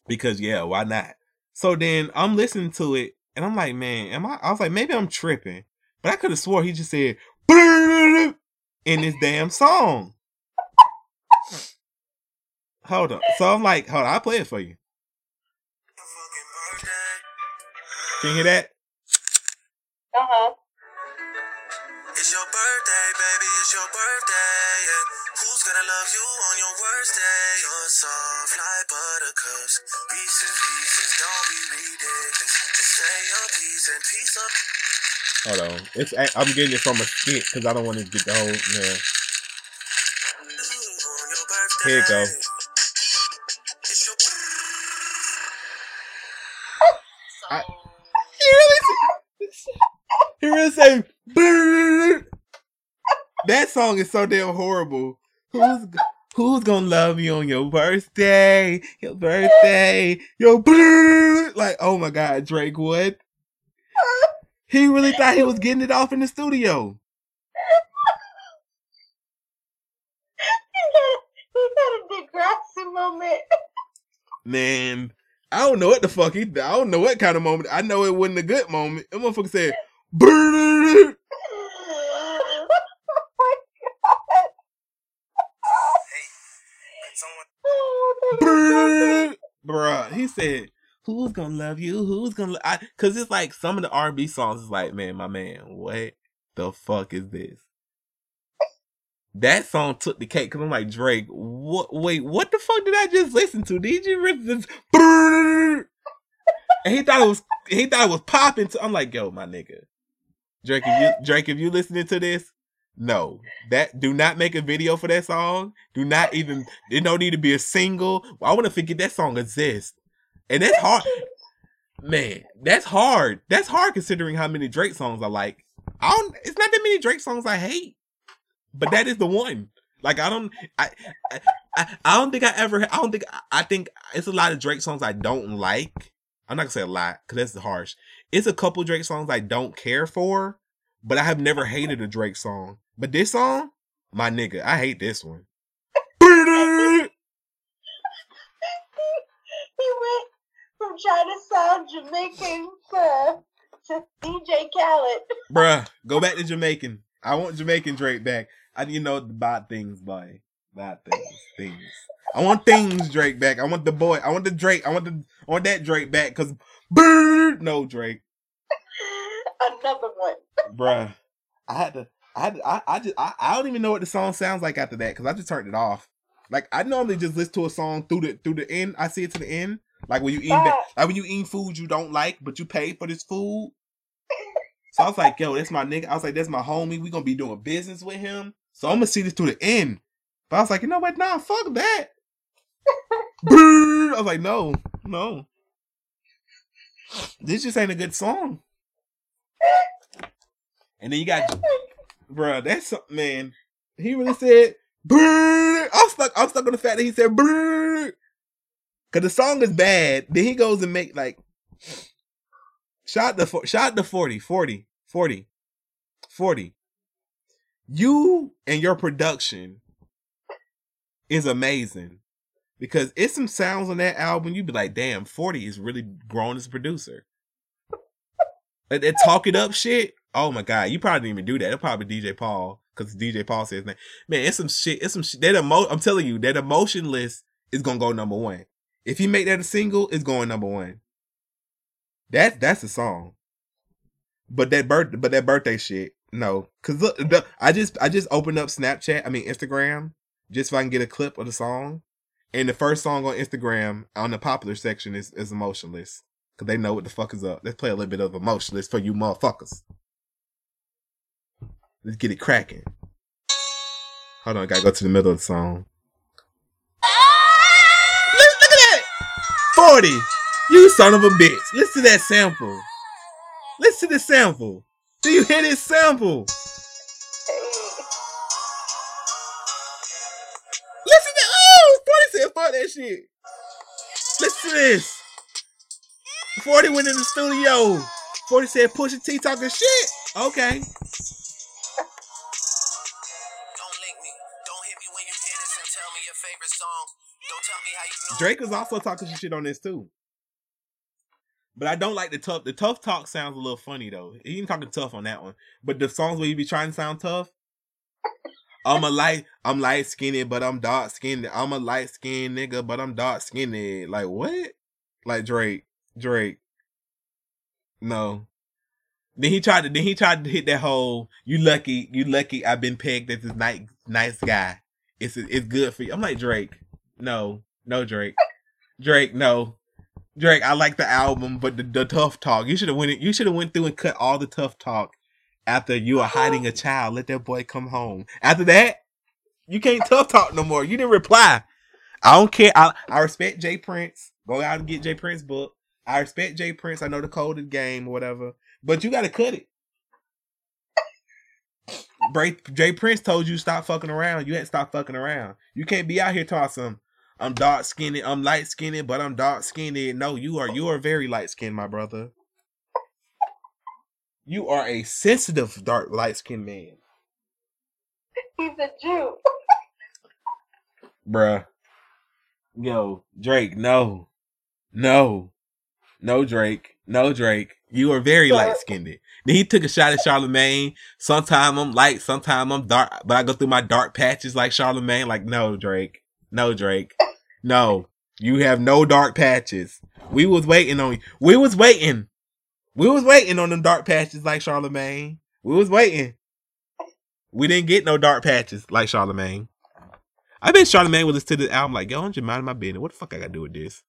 because yeah, why not? So then I'm listening to it and I'm like, man, am I? I was like, maybe I'm tripping, but I could have swore he just said in this damn song. Hold on. So I'm like, hold on, I'll play it for you. Can you hear that? Uh huh. It's your birthday, baby, it's your birthday. Yeah. Who's gonna love you on your worst day? You're soft like buttercups. Pieces, pieces, don't be ridiculous. Just say your piece and piece up. Hold on. It's I'm getting it from a skit because I don't want to get the whole man. you on your birthday. Here it go. He really say That song is so damn horrible. Who's who's gonna love you on your birthday? Your birthday, your like oh my god, Drake what? He really thought he was getting it off in the studio. he had a Degrassi moment. Man, I don't know what the fuck he. I don't know what kind of moment. I know it wasn't a good moment. That motherfucker said, "Brrrr." oh my god. Was Bruh, he said, "Who's gonna love you? Who's gonna?" Lo-? I, Cause it's like some of the R&B songs is like, man, my man, what the fuck is this? that song took the cake because I'm like Drake. What? Wait, what the fuck did I just listen to? Did you. And he thought it was he thought it was popping. To, I'm like, yo, my nigga, Drake. If you Drake, if you listening to this, no, that do not make a video for that song. Do not even. It don't need to be a single. I want to forget that song exists, and that's hard. Man, that's hard. That's hard considering how many Drake songs I like. I don't. It's not that many Drake songs I hate, but that is the one. Like I don't. I. I, I don't think I ever. I don't think. I think it's a lot of Drake songs I don't like. I'm not gonna say a lot because that's harsh. It's a couple Drake songs I don't care for, but I have never hated a Drake song. But this song, my nigga, I hate this one. he went from trying to sound Jamaican to, to DJ Khaled. Bruh, go back to Jamaican. I want Jamaican Drake back. I you know the bad things, boy. Bad things. Things. I want things Drake back. I want the boy. I want the Drake. I want the I want that Drake back because no Drake. Another one. Bruh. I had to I had to, I, I just I, I don't even know what the song sounds like after that because I just turned it off. Like I normally just listen to a song through the through the end. I see it to the end. Like when you eat like when you eat food you don't like, but you pay for this food. So I was like, yo, that's my nigga. I was like, that's my homie. We gonna be doing business with him. So I'm gonna see this to the end. But I was like, you know what? Nah, fuck that. I was like, no, no. This just ain't a good song. And then you got, bruh, that's something, man. He really said, Brrr. I'm stuck. I'm stuck on the fact that he said. Cause the song is bad. Then he goes and make like, shot the shot the 40, 40, 40, 40. You and your production is amazing because it's some sounds on that album you'd be like, damn, 40 is really grown as a producer. That, that talk it up shit. Oh my god, you probably didn't even do that. It'll probably DJ Paul because DJ Paul says that. Man, it's some shit. It's some shit. That emo- I'm telling you, that emotionless is gonna go number one. If you make that a single, it's going number one. That that's a song. But that birth, but that birthday shit, no. Cause look, the, I just I just opened up Snapchat. I mean Instagram, just so I can get a clip of the song. And the first song on Instagram on the popular section is is emotionless. Cause they know what the fuck is up. Let's play a little bit of emotionless for you motherfuckers. Let's get it cracking. Hold on, I gotta go to the middle of the song. Look, at that! 40! You son of a bitch. Listen to that sample. Listen to the sample. Do you hear this sample? Listen to oh 40 said fuck that shit. Listen to this. 40 went in the studio. 40 said Pusha T talking shit. Okay. Drake was also talking some shit on this too. But I don't like the tough. The tough talk sounds a little funny though. He ain't talking tough on that one. But the songs where you be trying to sound tough, I'm a light, I'm light skinned, but I'm dark skinned. I'm a light skinned nigga, but I'm dark skinned. Like what? Like Drake, Drake. No. Then he tried to. Then he tried to hit that whole. You lucky, you lucky. I've been pegged as this nice, nice guy. It's it's good for you. I'm like Drake. No, no Drake. Drake, no. Drake, I like the album, but the, the tough talk. You should have went. You should have went through and cut all the tough talk after you are uh-huh. hiding a child. Let that boy come home. After that, you can't tough talk no more. You didn't reply. I don't care. I I respect Jay Prince. Go out and get Jay Prince book. I respect Jay Prince. I know the code of the game or whatever, but you got to cut it. Jay Prince told you stop fucking around. You had to stop fucking around. You can't be out here talking I'm dark skinned, I'm light skinned, but I'm dark skinned. No, you are you are very light skinned, my brother. You are a sensitive, dark, light skinned man. He's a Jew. Bruh. Yo, Drake, no. No. No, Drake. No, Drake. You are very light skinned. Then he took a shot at Charlemagne. Sometime I'm light, sometime I'm dark, but I go through my dark patches like Charlemagne. Like, no, Drake. No, Drake. No. You have no dark patches. We was waiting on you. We was waiting. We was waiting on them dark patches like Charlemagne. We was waiting. We didn't get no dark patches like Charlemagne. I bet Charlemagne was listening to the album like, yo, I'm just minding my business. What the fuck I gotta do with this?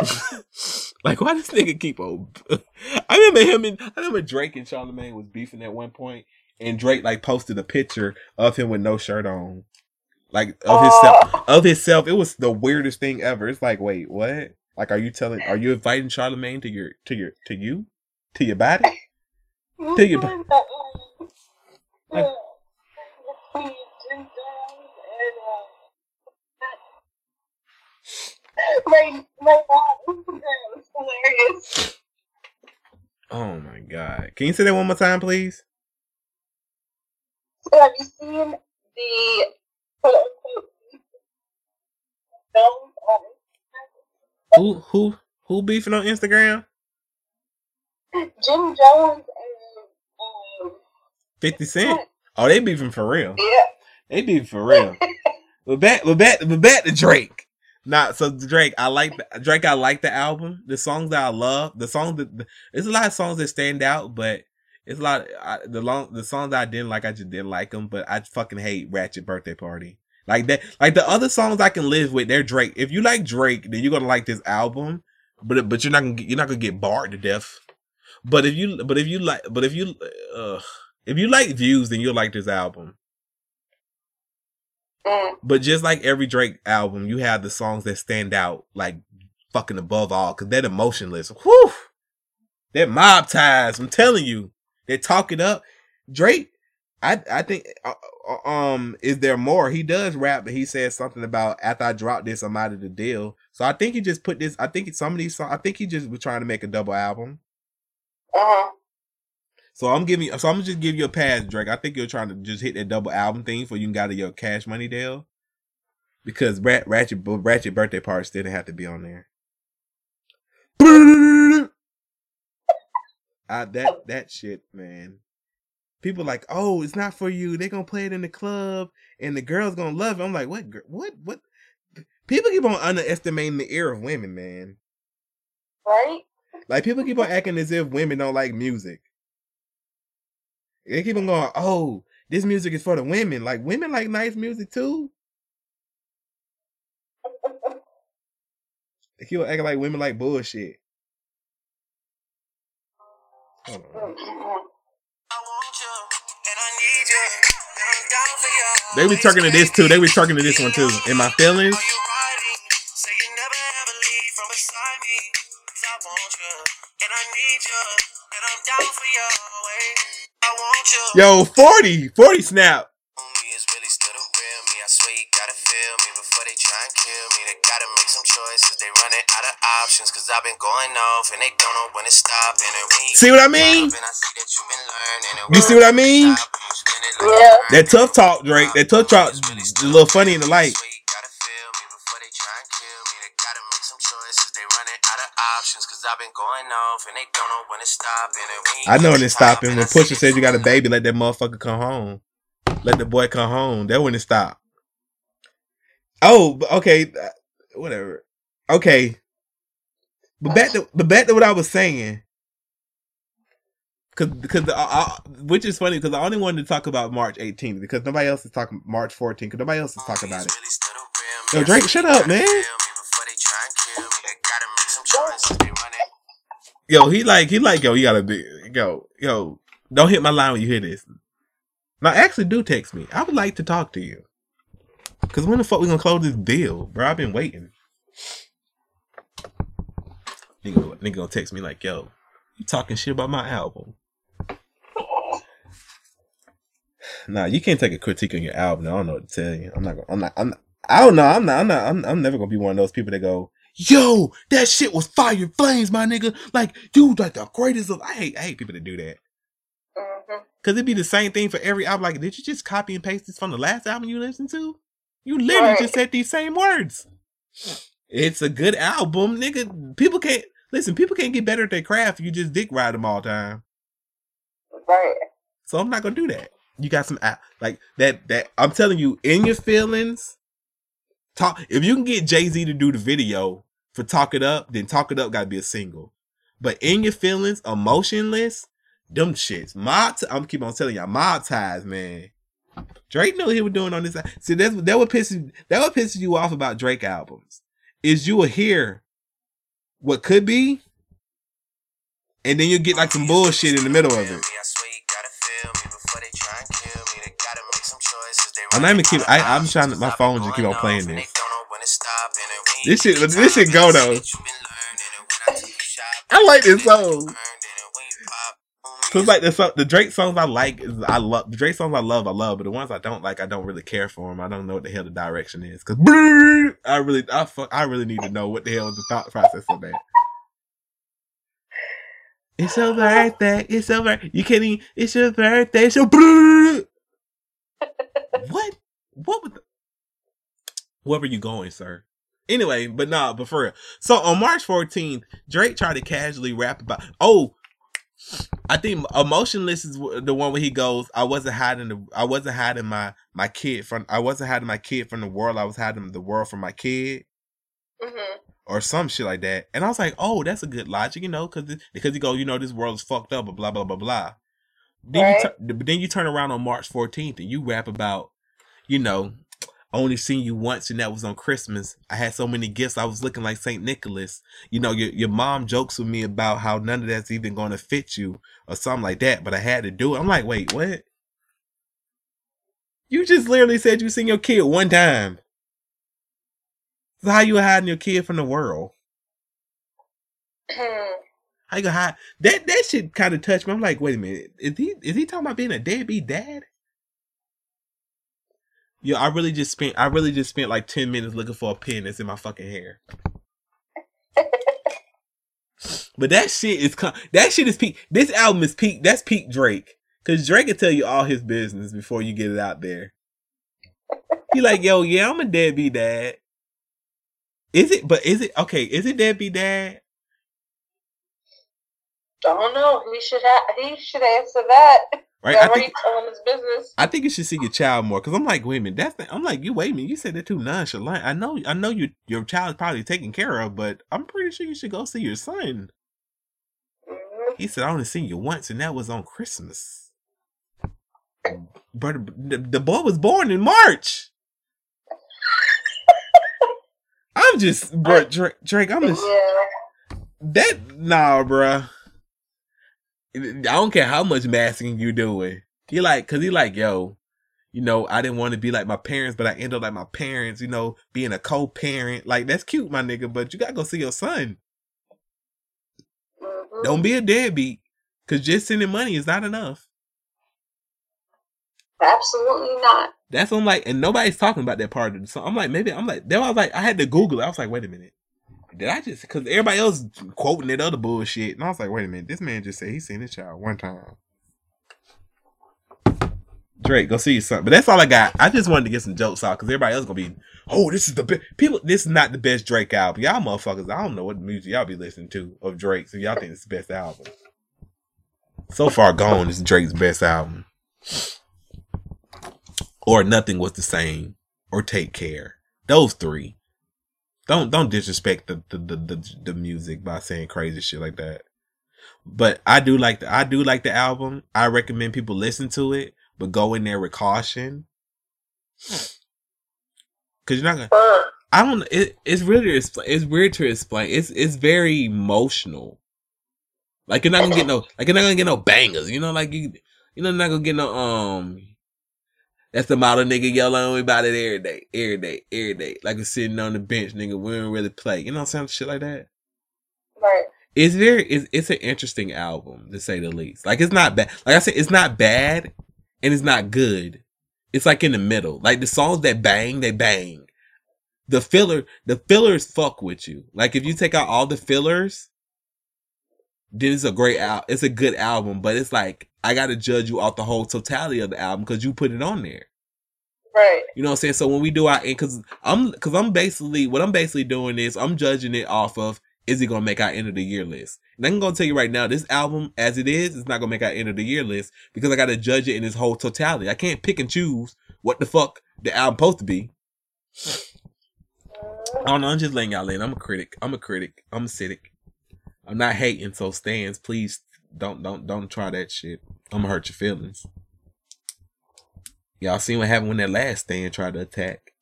like, why this nigga keep on? I remember him and I remember Drake and Charlemagne was beefing at one point, and Drake like posted a picture of him with no shirt on, like of himself. Oh. Of himself, it was the weirdest thing ever. It's like, wait, what? Like, are you telling? Are you inviting Charlemagne to your to your to you to your body? To your body? Like- right now, Instagram hilarious. Oh my god! Can you say that one more time, please? So have you seen the quote unquote films on Who who who beefing on Instagram? Jim Jones and um, Fifty Cent. Oh, they beefing for real. yeah, They beefing for real. but back, but back, but back to Drake. Nah, so Drake, I like Drake. I like the album. The songs that I love, the songs that the, there's a lot of songs that stand out, but it's a lot. I, the long the songs I didn't like, I just didn't like them. But I fucking hate Ratchet Birthday Party. Like that, like the other songs I can live with. They're Drake. If you like Drake, then you're gonna like this album. But but you're not gonna get, you're not gonna get barred to death. But if you but if you like but if you uh if you like views, then you'll like this album. mm, But just like every Drake album, you have the songs that stand out like fucking above all because they're emotionless. Whew! They're mob ties. I'm telling you, they talk it up. Drake, I I think uh, uh, um is there more? He does rap, but he says something about after I drop this, I'm out of the deal. So I think he just put this. I think some of these songs. I think he just was trying to make a double album. uh-huh. So I'm giving. So I'm just give you a pass, Drake. I think you're trying to just hit that double album thing for you can get your Cash Money deal, because Rat, Ratchet Ratchet birthday party still didn't have to be on there. I, that oh. that shit, man. People like, oh, it's not for you. They're gonna play it in the club, and the girls gonna love it. I'm like, what? What? What? People keep on underestimating the ear of women, man. Right? Like people keep on acting as if women don't like music. They keep on going, oh, this music is for the women. Like women like nice music too. They keep on acting like women like bullshit. For you. They be talking to this too. They be talking to this one too. In my feelings. Are you riding? Say you never ever leave from beside me. 'Cause I want you, and I need you, and I'm down for you always. I want. Yo, 40. 40 snap. Real swear you gotta feel me before they try and kill me. They gotta make some choices. They running out of options. Cause I've been going off and they don't know when to stop. And then when you See what I mean? And I see that you've been learning. And You see what I mean? Stop and you spin it like Yeah. That tough talk, Drake. That tough talk is a little funny in the light. Swear you gotta feel me before they try and kill me. They gotta make some choices. They running out of I've been going off and they don't know when to stop. And then when I know when get it's stopping. When and I Pusha that says you got a baby, let that motherfucker come home. Let the boy come home. That wouldn't stop. Oh, okay, uh, whatever. Okay, but back to but back to what I was saying. Cause, cause uh, uh, which is funny because I only wanted to talk about March 18th because nobody else is talking March 14th because nobody else is talking about it. Yo, Drake, shut up, man. Yo, he like he like yo, you gotta be yo yo. Don't hit my line when you hear this. Now, actually, do text me. I would like to talk to you. Cause when the fuck we gonna close this deal, bro? I've been waiting. Nigga, nigga gonna text me like, yo, you talking shit about my album? Nah, you can't take a critique on your album. I don't know what to tell you. I'm not. Gonna, I'm not. I'm. Not, I don't know. I'm not. I'm not. I'm, I'm never gonna be one of those people that go, "Yo, that shit was fire flames, my nigga." Like, dude, like the greatest of. I hate. I hate people that do that. Mhm. Cause it'd be the same thing for every album. Like, did you just copy and paste this from the last album you listened to? You literally Right. just said these same words. It's a good album, nigga. People can't listen. People can't get better at their craft. You just dick ride them all the time. Right. So I'm not gonna do that. You got some a- like that. That I'm telling you, in your feelings. Talk. If you can get Jay Z to do the video for "Talk It Up," then "Talk It Up" got to be a single. But in your feelings, emotionless. them shits. My, t- I'm keep on telling y'all, my ties, man. Drake knew he was doing on this. See, that's that would piss that would piss you off about Drake albums. Is you will hear what could be, and then you get like some bullshit in the middle of it. I'm not even keep. I, I'm trying to. My phone just keep on playing this. This shit. This shit go though. I like this song. Cause like the the Drake songs I like I love the Drake songs I love I love, but the ones I don't like I don't really care for them. I don't know what the hell the direction is. Cause I really I fuck I really need to know what the hell is the thought process of that. It's your birthday. It's your birthday. You can't even. It's your birthday. It's your. what? What would? The, where were you going, sir? Anyway, but nah, but for real. So on March 14th, Drake tried to casually rap about. Oh, I think emotionless is the one where he goes. I wasn't hiding the. I wasn't hiding my my kid from. I wasn't hiding my kid from the world. I was hiding the world from my kid. Mm-hmm. Or some shit like that, and I was like, "Oh, that's a good logic, you know, because because you go, you know, this world is fucked up, blah blah blah blah." Then Right. you tu- but then you turn around on March 14th and you rap about, you know, only seen you once and that was on Christmas. I had so many gifts, I was looking like Saint Nicholas. You know, your your mom jokes with me about how none of that's even going to fit you or something like that, but I had to do it. I'm like, wait, what? You just literally said you seen your kid one time. So how you hiding your kid from the world? Hmm. How you gonna hide that? That shit kind of touched me. I'm like, wait a minute, is he is he talking about being a deadbeat dad? Yo, I really just spent I really just spent like ten minutes looking for a pin that's in my fucking hair. but that shit is con- that shit is peak. This album is peak. That's peak Drake. Cause Drake can tell you all his business before you get it out there. He like, yo, yeah, I'm a deadbeat dad. Is it? But is it okay? Is it deadbeat dad? I don't know. He should have. He should answer that. Right? I think his business. I think you should see your child more because I'm like, wait a minute, that's the, I'm like, you wait a minute, you said that too nonchalant. I know, I know you your child's probably taken care of, but I'm pretty sure you should go see your son. Mhm. He said I only seen you once, and that was on Christmas. But the, the boy was born in March. I'm just, bro, Drake, Drake. I'm just Yeah. that nah, bruh. I don't care how much masking you doing. He like, cause he like, yo, you know, I didn't want to be like my parents, but I ended up like my parents. You know, being a co-parent, like that's cute, my nigga. But you gotta go see your son. Mhm. Don't be a deadbeat, cause just sending money is not enough. Absolutely not. That's what I'm like, and nobody's talking about that part of the song. I'm like, maybe I'm like, then I was like, I had to Google it. I was like, wait a minute. Did I just because everybody else quoting that other bullshit, and I was like, wait a minute, this man just said he seen his child one time. Drake, go see your son. But that's all I got. I just wanted to get some jokes out because everybody else gonna be, oh, this is the best. People, this is not the best Drake album. Y'all motherfuckers, I don't know what music y'all be listening to of Drake, so y'all think it's the best album. So far gone is Drake's best album. Or nothing was the same. Or take care. Those three. Don't don't disrespect the the, the, the, the music by saying crazy shit like that. But I do like the I do like the album. I recommend people listen to it, but go in there with caution. Cause you're not gonna I don't. It, it's really it's, it's weird to explain. It's it's very emotional. Like you're not gonna get no like you're not gonna get no bangers. You know, like you you know not gonna get no um. That's the model nigga yell on me about it every day, every day, every day. Like we're sitting on the bench, nigga. We don't really play. You know what I'm saying? Shit like that. Right. It's very it's it's an interesting album to say the least. Like it's not bad. Like I said, it's not bad and it's not good. It's like in the middle. Like the songs that bang, they bang. The filler, the fillers fuck with you. Like if you take out all the fillers, then it's a great al- It's a good album, but it's like I gotta judge you off the whole totality of the album because you put it on there. Right. You know what I'm saying? So when we do our because I'm because I'm basically what I'm basically doing is I'm judging it off of is it gonna make our end of the year list? And I'm gonna tell you right now, this album as it is, it's not gonna make our end of the year list because I gotta judge it in its whole totality. I can't pick and choose what the fuck the album supposed to be. I don't know. I'm just laying y'all in. I'm a critic. I'm a critic. I'm a cynic. I'm not hating. So stans, please don't don't don't try that shit. I'm gonna hurt your feelings. Y'all seen what happened when that last stan tried to attack.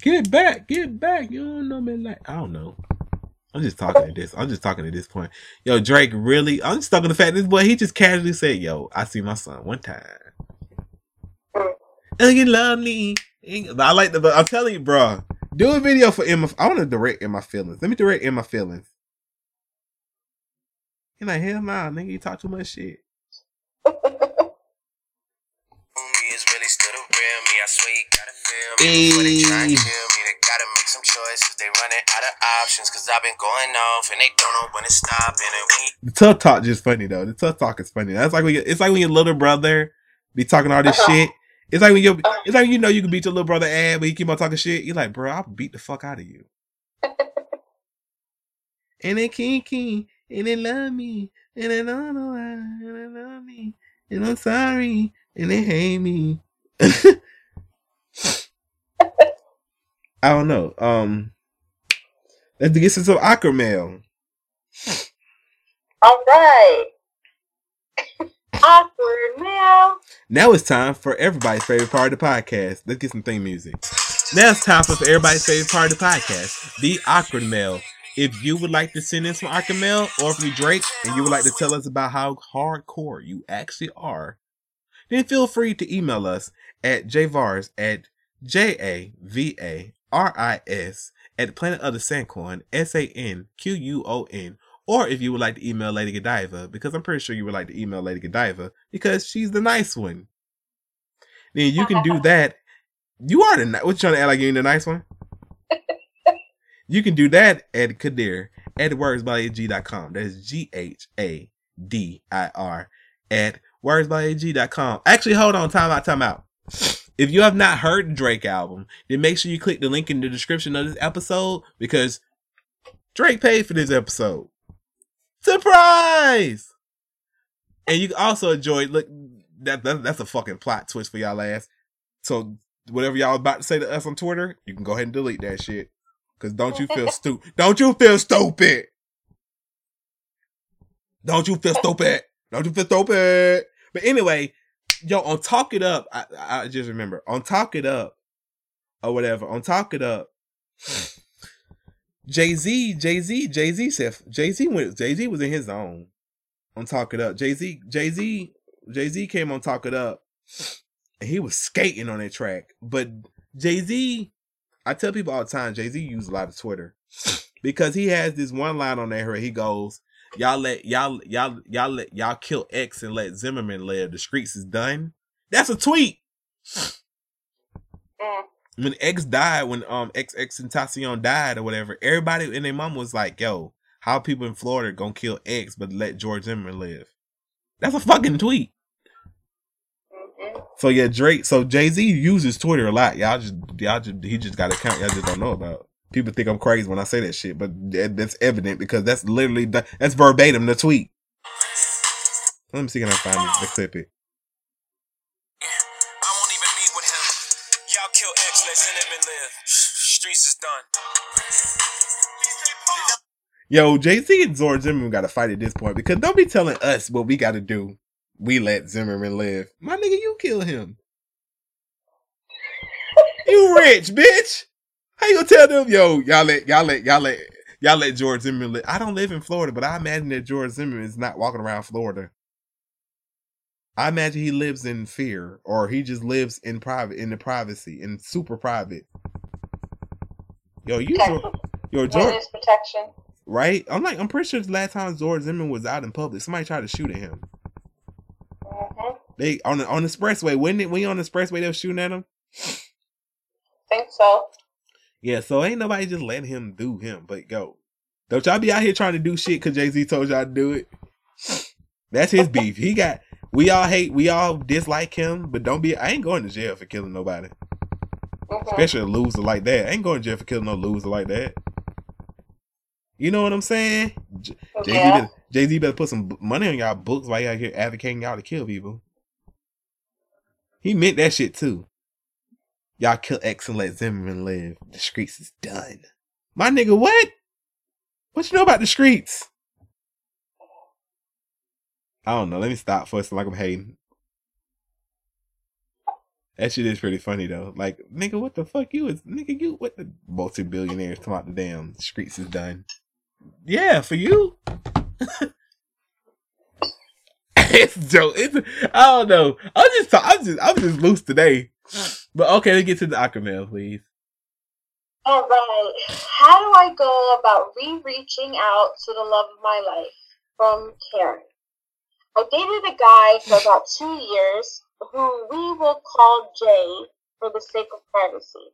Get back, get back. You don't know me like I don't know. I'm just talking at this. I'm just talking at this point. Yo, Drake really. I'm stuck talking the fact this boy he just casually said, "Yo, I see my son one time." And you love me. I like the. I'm telling you, bro. Do a video for Emma. I want to direct in my feelings. Let me direct in my feelings. He like hell nah, nigga. You talk too much shit. Me is really still the real me. I swear you gotta feel me. Before they try and Ayy. kill me, they gotta make some choices. They running out of options. Cause I've been going off and they don't know when to stop. And The tough talk just funny though. The tough talk is funny. That's like when you, it's like when your little brother be talking all this Uh-huh. shit. It's like when you it's like you know you can beat your little brother ass, but he keep on talking shit. You're like, bro, I'll beat the fuck out of you. and they kinky, and they love me, and they don't know why, and they love me, and I'm sorry, and they hate me. I don't know. Um, let's get some awkward mail. All right. Awkward mail. Now it's time for everybody's favorite part of the podcast. Let's get some theme music. Now it's time for everybody's favorite part of the podcast, the awkward mail. If you would like to send in some mail, or if you Drake and you would like to tell us about how hardcore you actually are, then feel free to email us at javaris at j a v a r i s at planet of the sanquon s a n q u o n or if you would like to email Lady Godiva, because I'm pretty sure you would like to email Lady Godiva because she's the nice one. Then you can do that. You are the ni- what you trying to act like You're the nice one? You can do that at Ghadir at wordsbyag.com. That's G H A D I R at wordsbyag.com. Actually, hold on, time out, time out. If you have not heard the Drake album, then make sure you click the link in the description of this episode because Drake paid for this episode. Surprise! And you can also enjoy look that, that that's a fucking plot twist for y'all ass. So whatever y'all about to say to us on Twitter, you can go ahead and delete that shit. Cause don't you feel stupid? Don't you feel stupid? Don't you feel stupid? Don't you feel stupid? But anyway, yo, on Talk It Up, I, I just remember on Talk It Up or whatever. On Talk It Up, Jay Z, Jay Z, Jay Z said Jay Z went. Jay Z was in his zone on Talk It Up. Jay Z, Jay Z, Jay Z came on Talk It Up, and he was skating on that track. But Jay Z, I tell people all the time, Jay Z uses a lot of Twitter because he has this one line on there where he goes, "Y'all let y'all y'all y'all let y'all kill X and let Zimmerman live. The streets is done." That's a tweet. Mm. When X died, when um XXXTentacion died or whatever, everybody and their mom was like, "Yo, how people in Florida gonna kill X but let George Zimmerman live?" That's a fucking tweet. So yeah, Drake. So Jay Z uses Twitter a lot. Y'all just y'all just he just got an account. Y'all just don't know about. People think I'm crazy when I say that shit, but that- that's evident because that's literally the, that's verbatim the tweet. Let me see can I find it, the clip it. I won't even meet with him. Y'all kill X, let Zimmerman live. Streets is done. Yo, Jay Z and George Zimmerman got to fight at this point because don't be telling us what we got to do. We let Zimmerman live. My nigga, you kill him. You rich, bitch. How you gonna tell them, yo, y'all let y'all let y'all let y'all let George Zimmerman live? I don't live in Florida, but I imagine that George Zimmerman is not walking around Florida. I imagine he lives in fear, or he just lives in private, in the privacy, in super private. Yo, you, Okay. yo, George, Witness protection. right? I'm like, I'm pretty sure the last time George Zimmerman was out in public, somebody tried to shoot at him. They on the on the expressway. When when you on the expressway, they were shooting at him. Think so. Yeah, so ain't nobody just letting him do him. But go, don't y'all be out here trying to do shit because Jay Z told y'all to do it. That's his beef. He got. We all hate. We all dislike him, but don't be. I ain't going to jail for killing nobody, hmm especially a loser like that. I ain't going to jail for killing no loser like that. You know what I'm saying? Jay Z Yeah. better, better put some money on y'all books while y'all here advocating y'all to kill people. He meant that shit too. Y'all kill X and let Zimmerman live. The streets is done. My nigga, what? What you know about the streets? I don't know. Let me stop for a second like I'm hating. That shit is pretty funny though. Like, nigga, what the fuck you is nigga you what the multi billionaires come out the damn streets is done. Yeah, for you. it's Joe. It's I don't know. I'm just I'm just I'm just loose today. But okay, let's get to the awkward mail, please. All right. How do I go about re-reaching out to the love of my life? From Karen. I dated a guy for about two years who we will call Jay for the sake of privacy.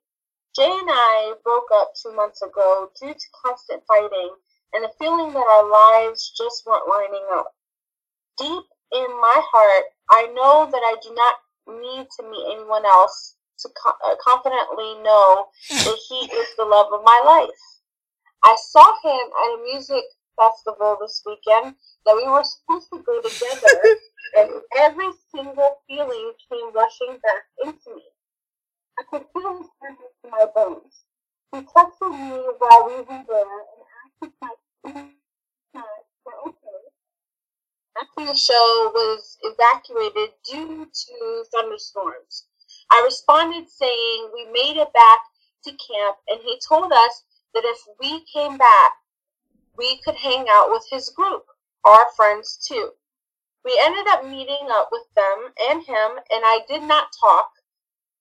Jay and I broke up two months ago due to constant fighting and a feeling that our lives just weren't lining up. Deep in my heart, I know that I do not need to meet anyone else to co- uh, confidently know that he is the love of my life. I saw him at a music festival this weekend that we were supposed to go together, and every single feeling came rushing back into me. I could feel his presence in my bones. He texted me while we were there and asked if my parents were okay. After the show was evacuated due to thunderstorms, I responded saying we made it back to camp, and he told us that if we came back, we could hang out with his group, our friends too. We ended up meeting up with them and him, and I did not talk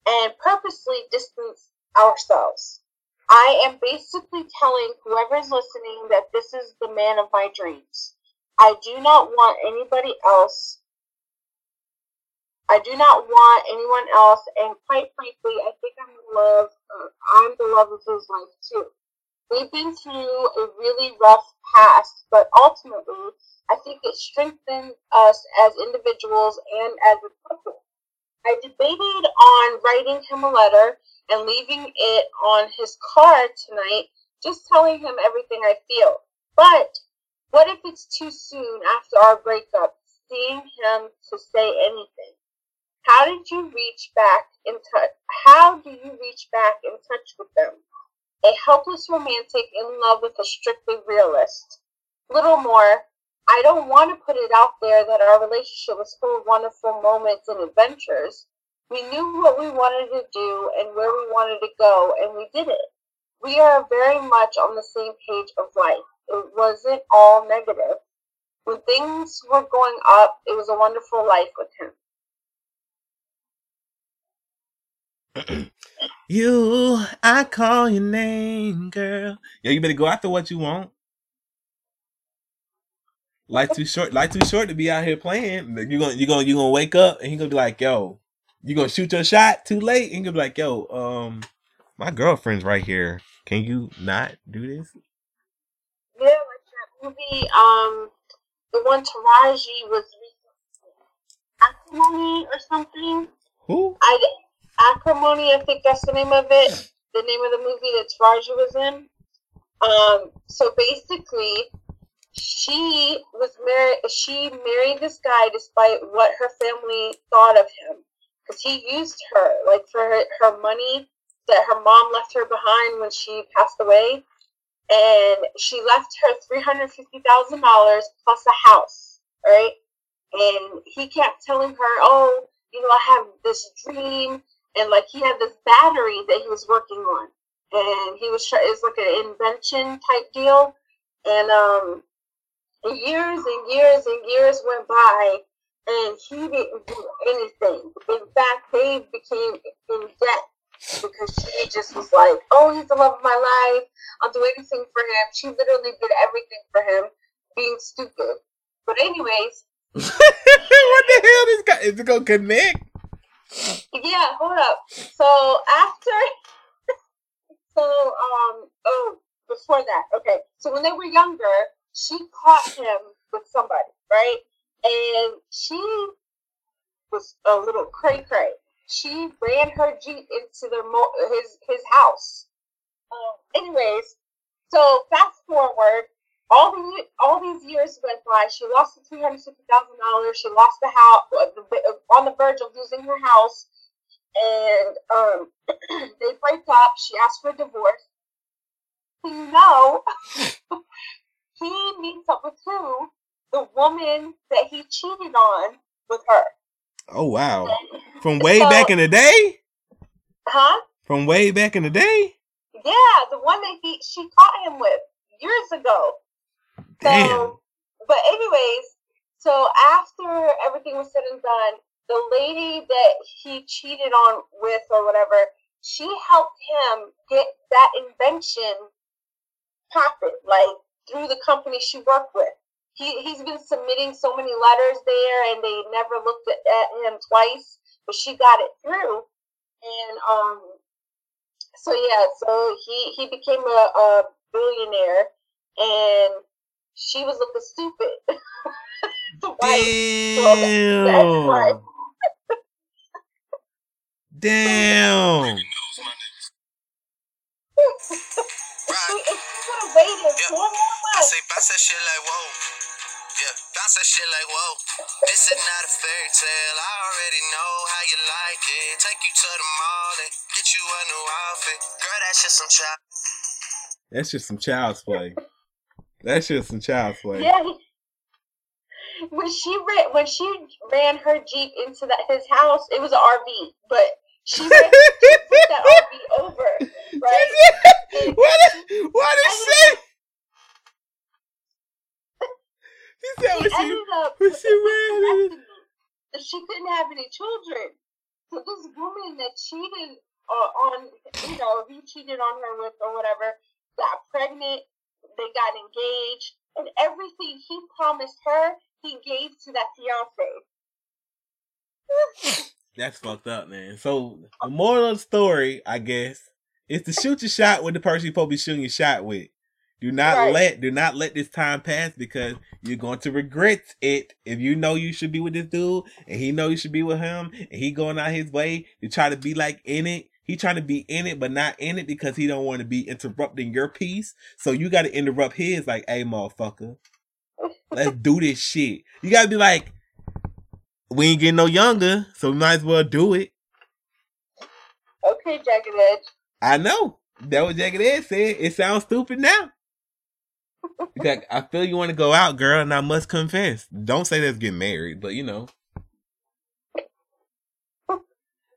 and purposely distanced ourselves. I am basically telling whoever's listening that this is the man of my dreams. I do not want anybody else. I do not want anyone else, and quite frankly, I think I'm in love. I'm the love of his life too. We've been through a really rough past, but ultimately, I think it strengthened us as individuals and as a couple. I debated on writing him a letter and leaving it on his car tonight, just telling him everything I feel. But what if it's too soon after our breakup, seeing him to say anything? How did you reach back in touch? How do you reach back in touch with them? A helpless romantic in love with a strictly realist. Little more, I don't want to put it out there that our relationship was full of wonderful moments and adventures. We knew what we wanted to do and where we wanted to go, and we did it. We are very much on the same page of life. It wasn't all negative. When things were going up, it was a wonderful life with him. You, I call your name, girl. Yeah, you better go after what you want. Life too short. Life too short to be out here playing. You gonna you gonna you gonna wake up and he gonna be like, yo, you gonna shoot your shot too late. And he gonna be like, yo, um, my girlfriend's right here. Can you not do this? Yeah, like that movie, um, the one Taraji was acrimony or something. Who? I acrimony, I think that's the name of it. The name of the movie that Taraji was in. Um, so basically, she was married. She married this guy despite what her family thought of him, because he used her like for her, her money that her mom left her behind when she passed away, and she left her three hundred fifty thousand dollars plus a house, right? And he kept telling her, "Oh, you know, I have this dream." And like he had this battery that he was working on, and he was. It's like an invention type deal, and um, years and years and years went by and he didn't do anything. In fact, they became in debt because she just was like, oh, he's the love of my life. I'll do anything for him. She literally did everything for him, being stupid. But anyways. what the hell this guy is it gonna connect? Yeah, hold up. So after so um oh before that, okay. So when they were younger, she caught him with somebody, right? And she was a little cray cray. She ran her jeep into mo- his his house. Um, anyways, so fast forward, all the all these years went by. She lost the three hundred fifty thousand dollars. She lost the house on the verge of losing her house, and um, they break up. She asked for a divorce. You know, he meets up with who? the woman that he cheated on with her. Oh wow. From way So- back in the day? Huh? From way back in the day? Yeah, the one that he she caught him with years ago. Damn. So, but anyways, so after everything was said and done, the lady that he cheated on with or whatever, she helped him get that invention popping, like through the company she worked with. He he's been submitting so many letters there, and they never looked at, at him twice, but she got it through, and um, so yeah, so he he became a, a billionaire, and she was looking stupid. wife. Damn. Damn. If she, if she would have waited Yeah. four more I say bounce that shit like whoa. Yeah, bounce that shit like whoa. This is not a fairy tale. I already know how you like it. Take you to the mall and get you a new outfit. Girl, that's just some child. That's just some child's play. That's just some child's play. yeah. When she ran, when she ran her jeep into that his house, it was an RV, but she ran, she put that RV over, right? What? What is she? She said what she. what she that she couldn't have any children. So this woman that cheated uh, on, you know, he cheated on her with or whatever, got pregnant. They got engaged, and everything he promised her, he gave to that fiance. That's fucked up, man. So the moral of the story, I guess, is to shoot your shot with the person you're supposed to be shooting your shot with. Do not Right. let do not let this time pass because you're going to regret it if you know you should be with this dude and he know you should be with him and he going out his way to try to be like in it. He trying to be in it but not in it because he don't want to be interrupting your peace. So you got to interrupt his like, "Hey, motherfucker, let's do this shit." You got to be like, "We ain't getting no younger, so we might as well do it." Okay, Jagged Edge. I know. That what Jagged Edge said. It sounds stupid now. Like, I feel you want to go out, girl, and I must confess. Don't say let's get married, but you know.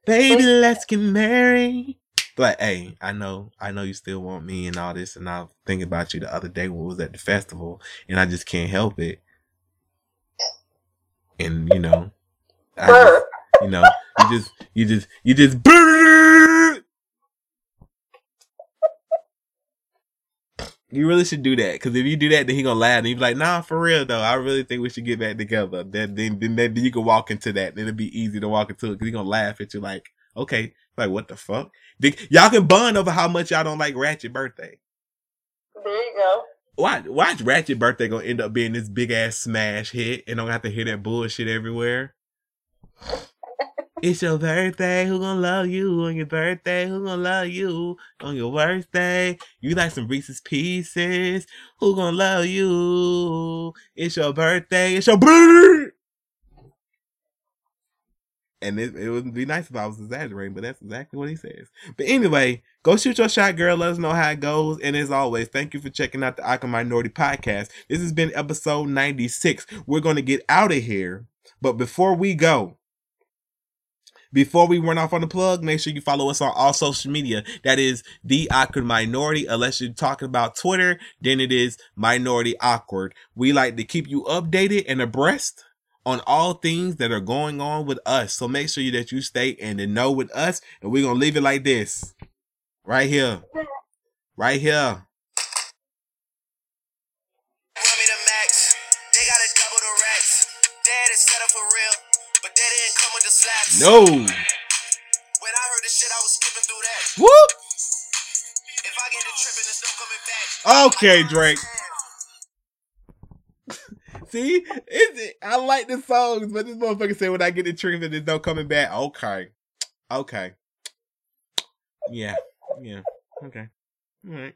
Baby, let's get married. But hey, I know, I know you still want me and all this, and I was thinking about you the other day when we was at the festival, and I just can't help it. And you know, I just, you know, you just, you just, you just. You really should do that because if you do that, then he gonna laugh and he be like, "Nah, for real though, I really think we should get back together." Then, then, then, then you can walk into that. Then it'll be easy to walk into it because he gonna laugh at you like, "Okay, like what the fuck?" Y'all can bond over how much y'all don't like Ratchet Birthday. There you go. Watch, watch Ratchet Birthday gonna end up being this big ass smash hit, and don't have to hear that bullshit everywhere. It's your birthday. Who gonna love you on your birthday? Who gonna love you on your birthday? You like some Reese's Pieces? Who gonna love you? It's your birthday. It's your birthday. And it, it would be nice if I was exaggerating, but that's exactly what he says. But anyway, go shoot your shot, girl. Let us know how it goes. And as always, thank you for checking out the Awkward Minority Podcast. This has been episode 96. We're going to get out of here. But before we go, before we run off on the plug, make sure you follow us on all social media. That is the awkward minority. Unless you're talking about Twitter, then it is minority awkward. We like to keep you updated and abreast on all things that are going on with us. So make sure that you stay in know with us. And we're gonna leave it like this. Right here. Right here. No. When I heard the shit, I was skipping through that. Whoop. If I get the tripping, there's no coming back. Okay, Drake. See, it? I like the songs, but this motherfucker said when I get the treatment, there's no coming back. Okay, okay, yeah, yeah, okay, all right.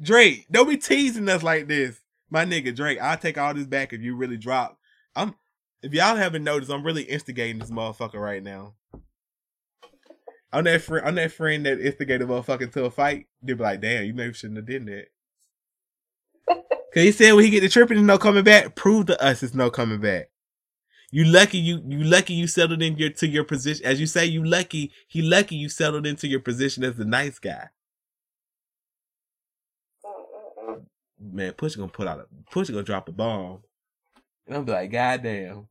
Drake, don't be teasing us like this, my nigga Drake. I'll take all this back if you really drop. I'm. If y'all haven't noticed, I'm really instigating this motherfucker right now. I'm that friend. I'm that friend that instigated a motherfucker to a fight. They be like, "Damn, you maybe shouldn't have did that." Cause he said when he get the tripping is no coming back. Prove to us it's no coming back. You lucky you you lucky you settled in your to your position. As you say, you lucky he lucky you settled into your position as the nice guy. Man, Push gonna put out a Push gonna drop a bomb. And I'm be like, God damn.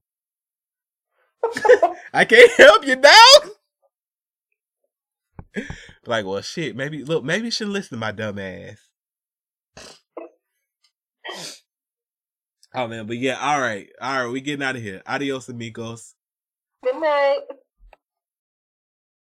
I can't help you now. like, well shit, maybe look, maybe you should listen to my dumb ass. Oh man, but yeah, all right, all right, we getting out of here. Adios, amigos. Good night.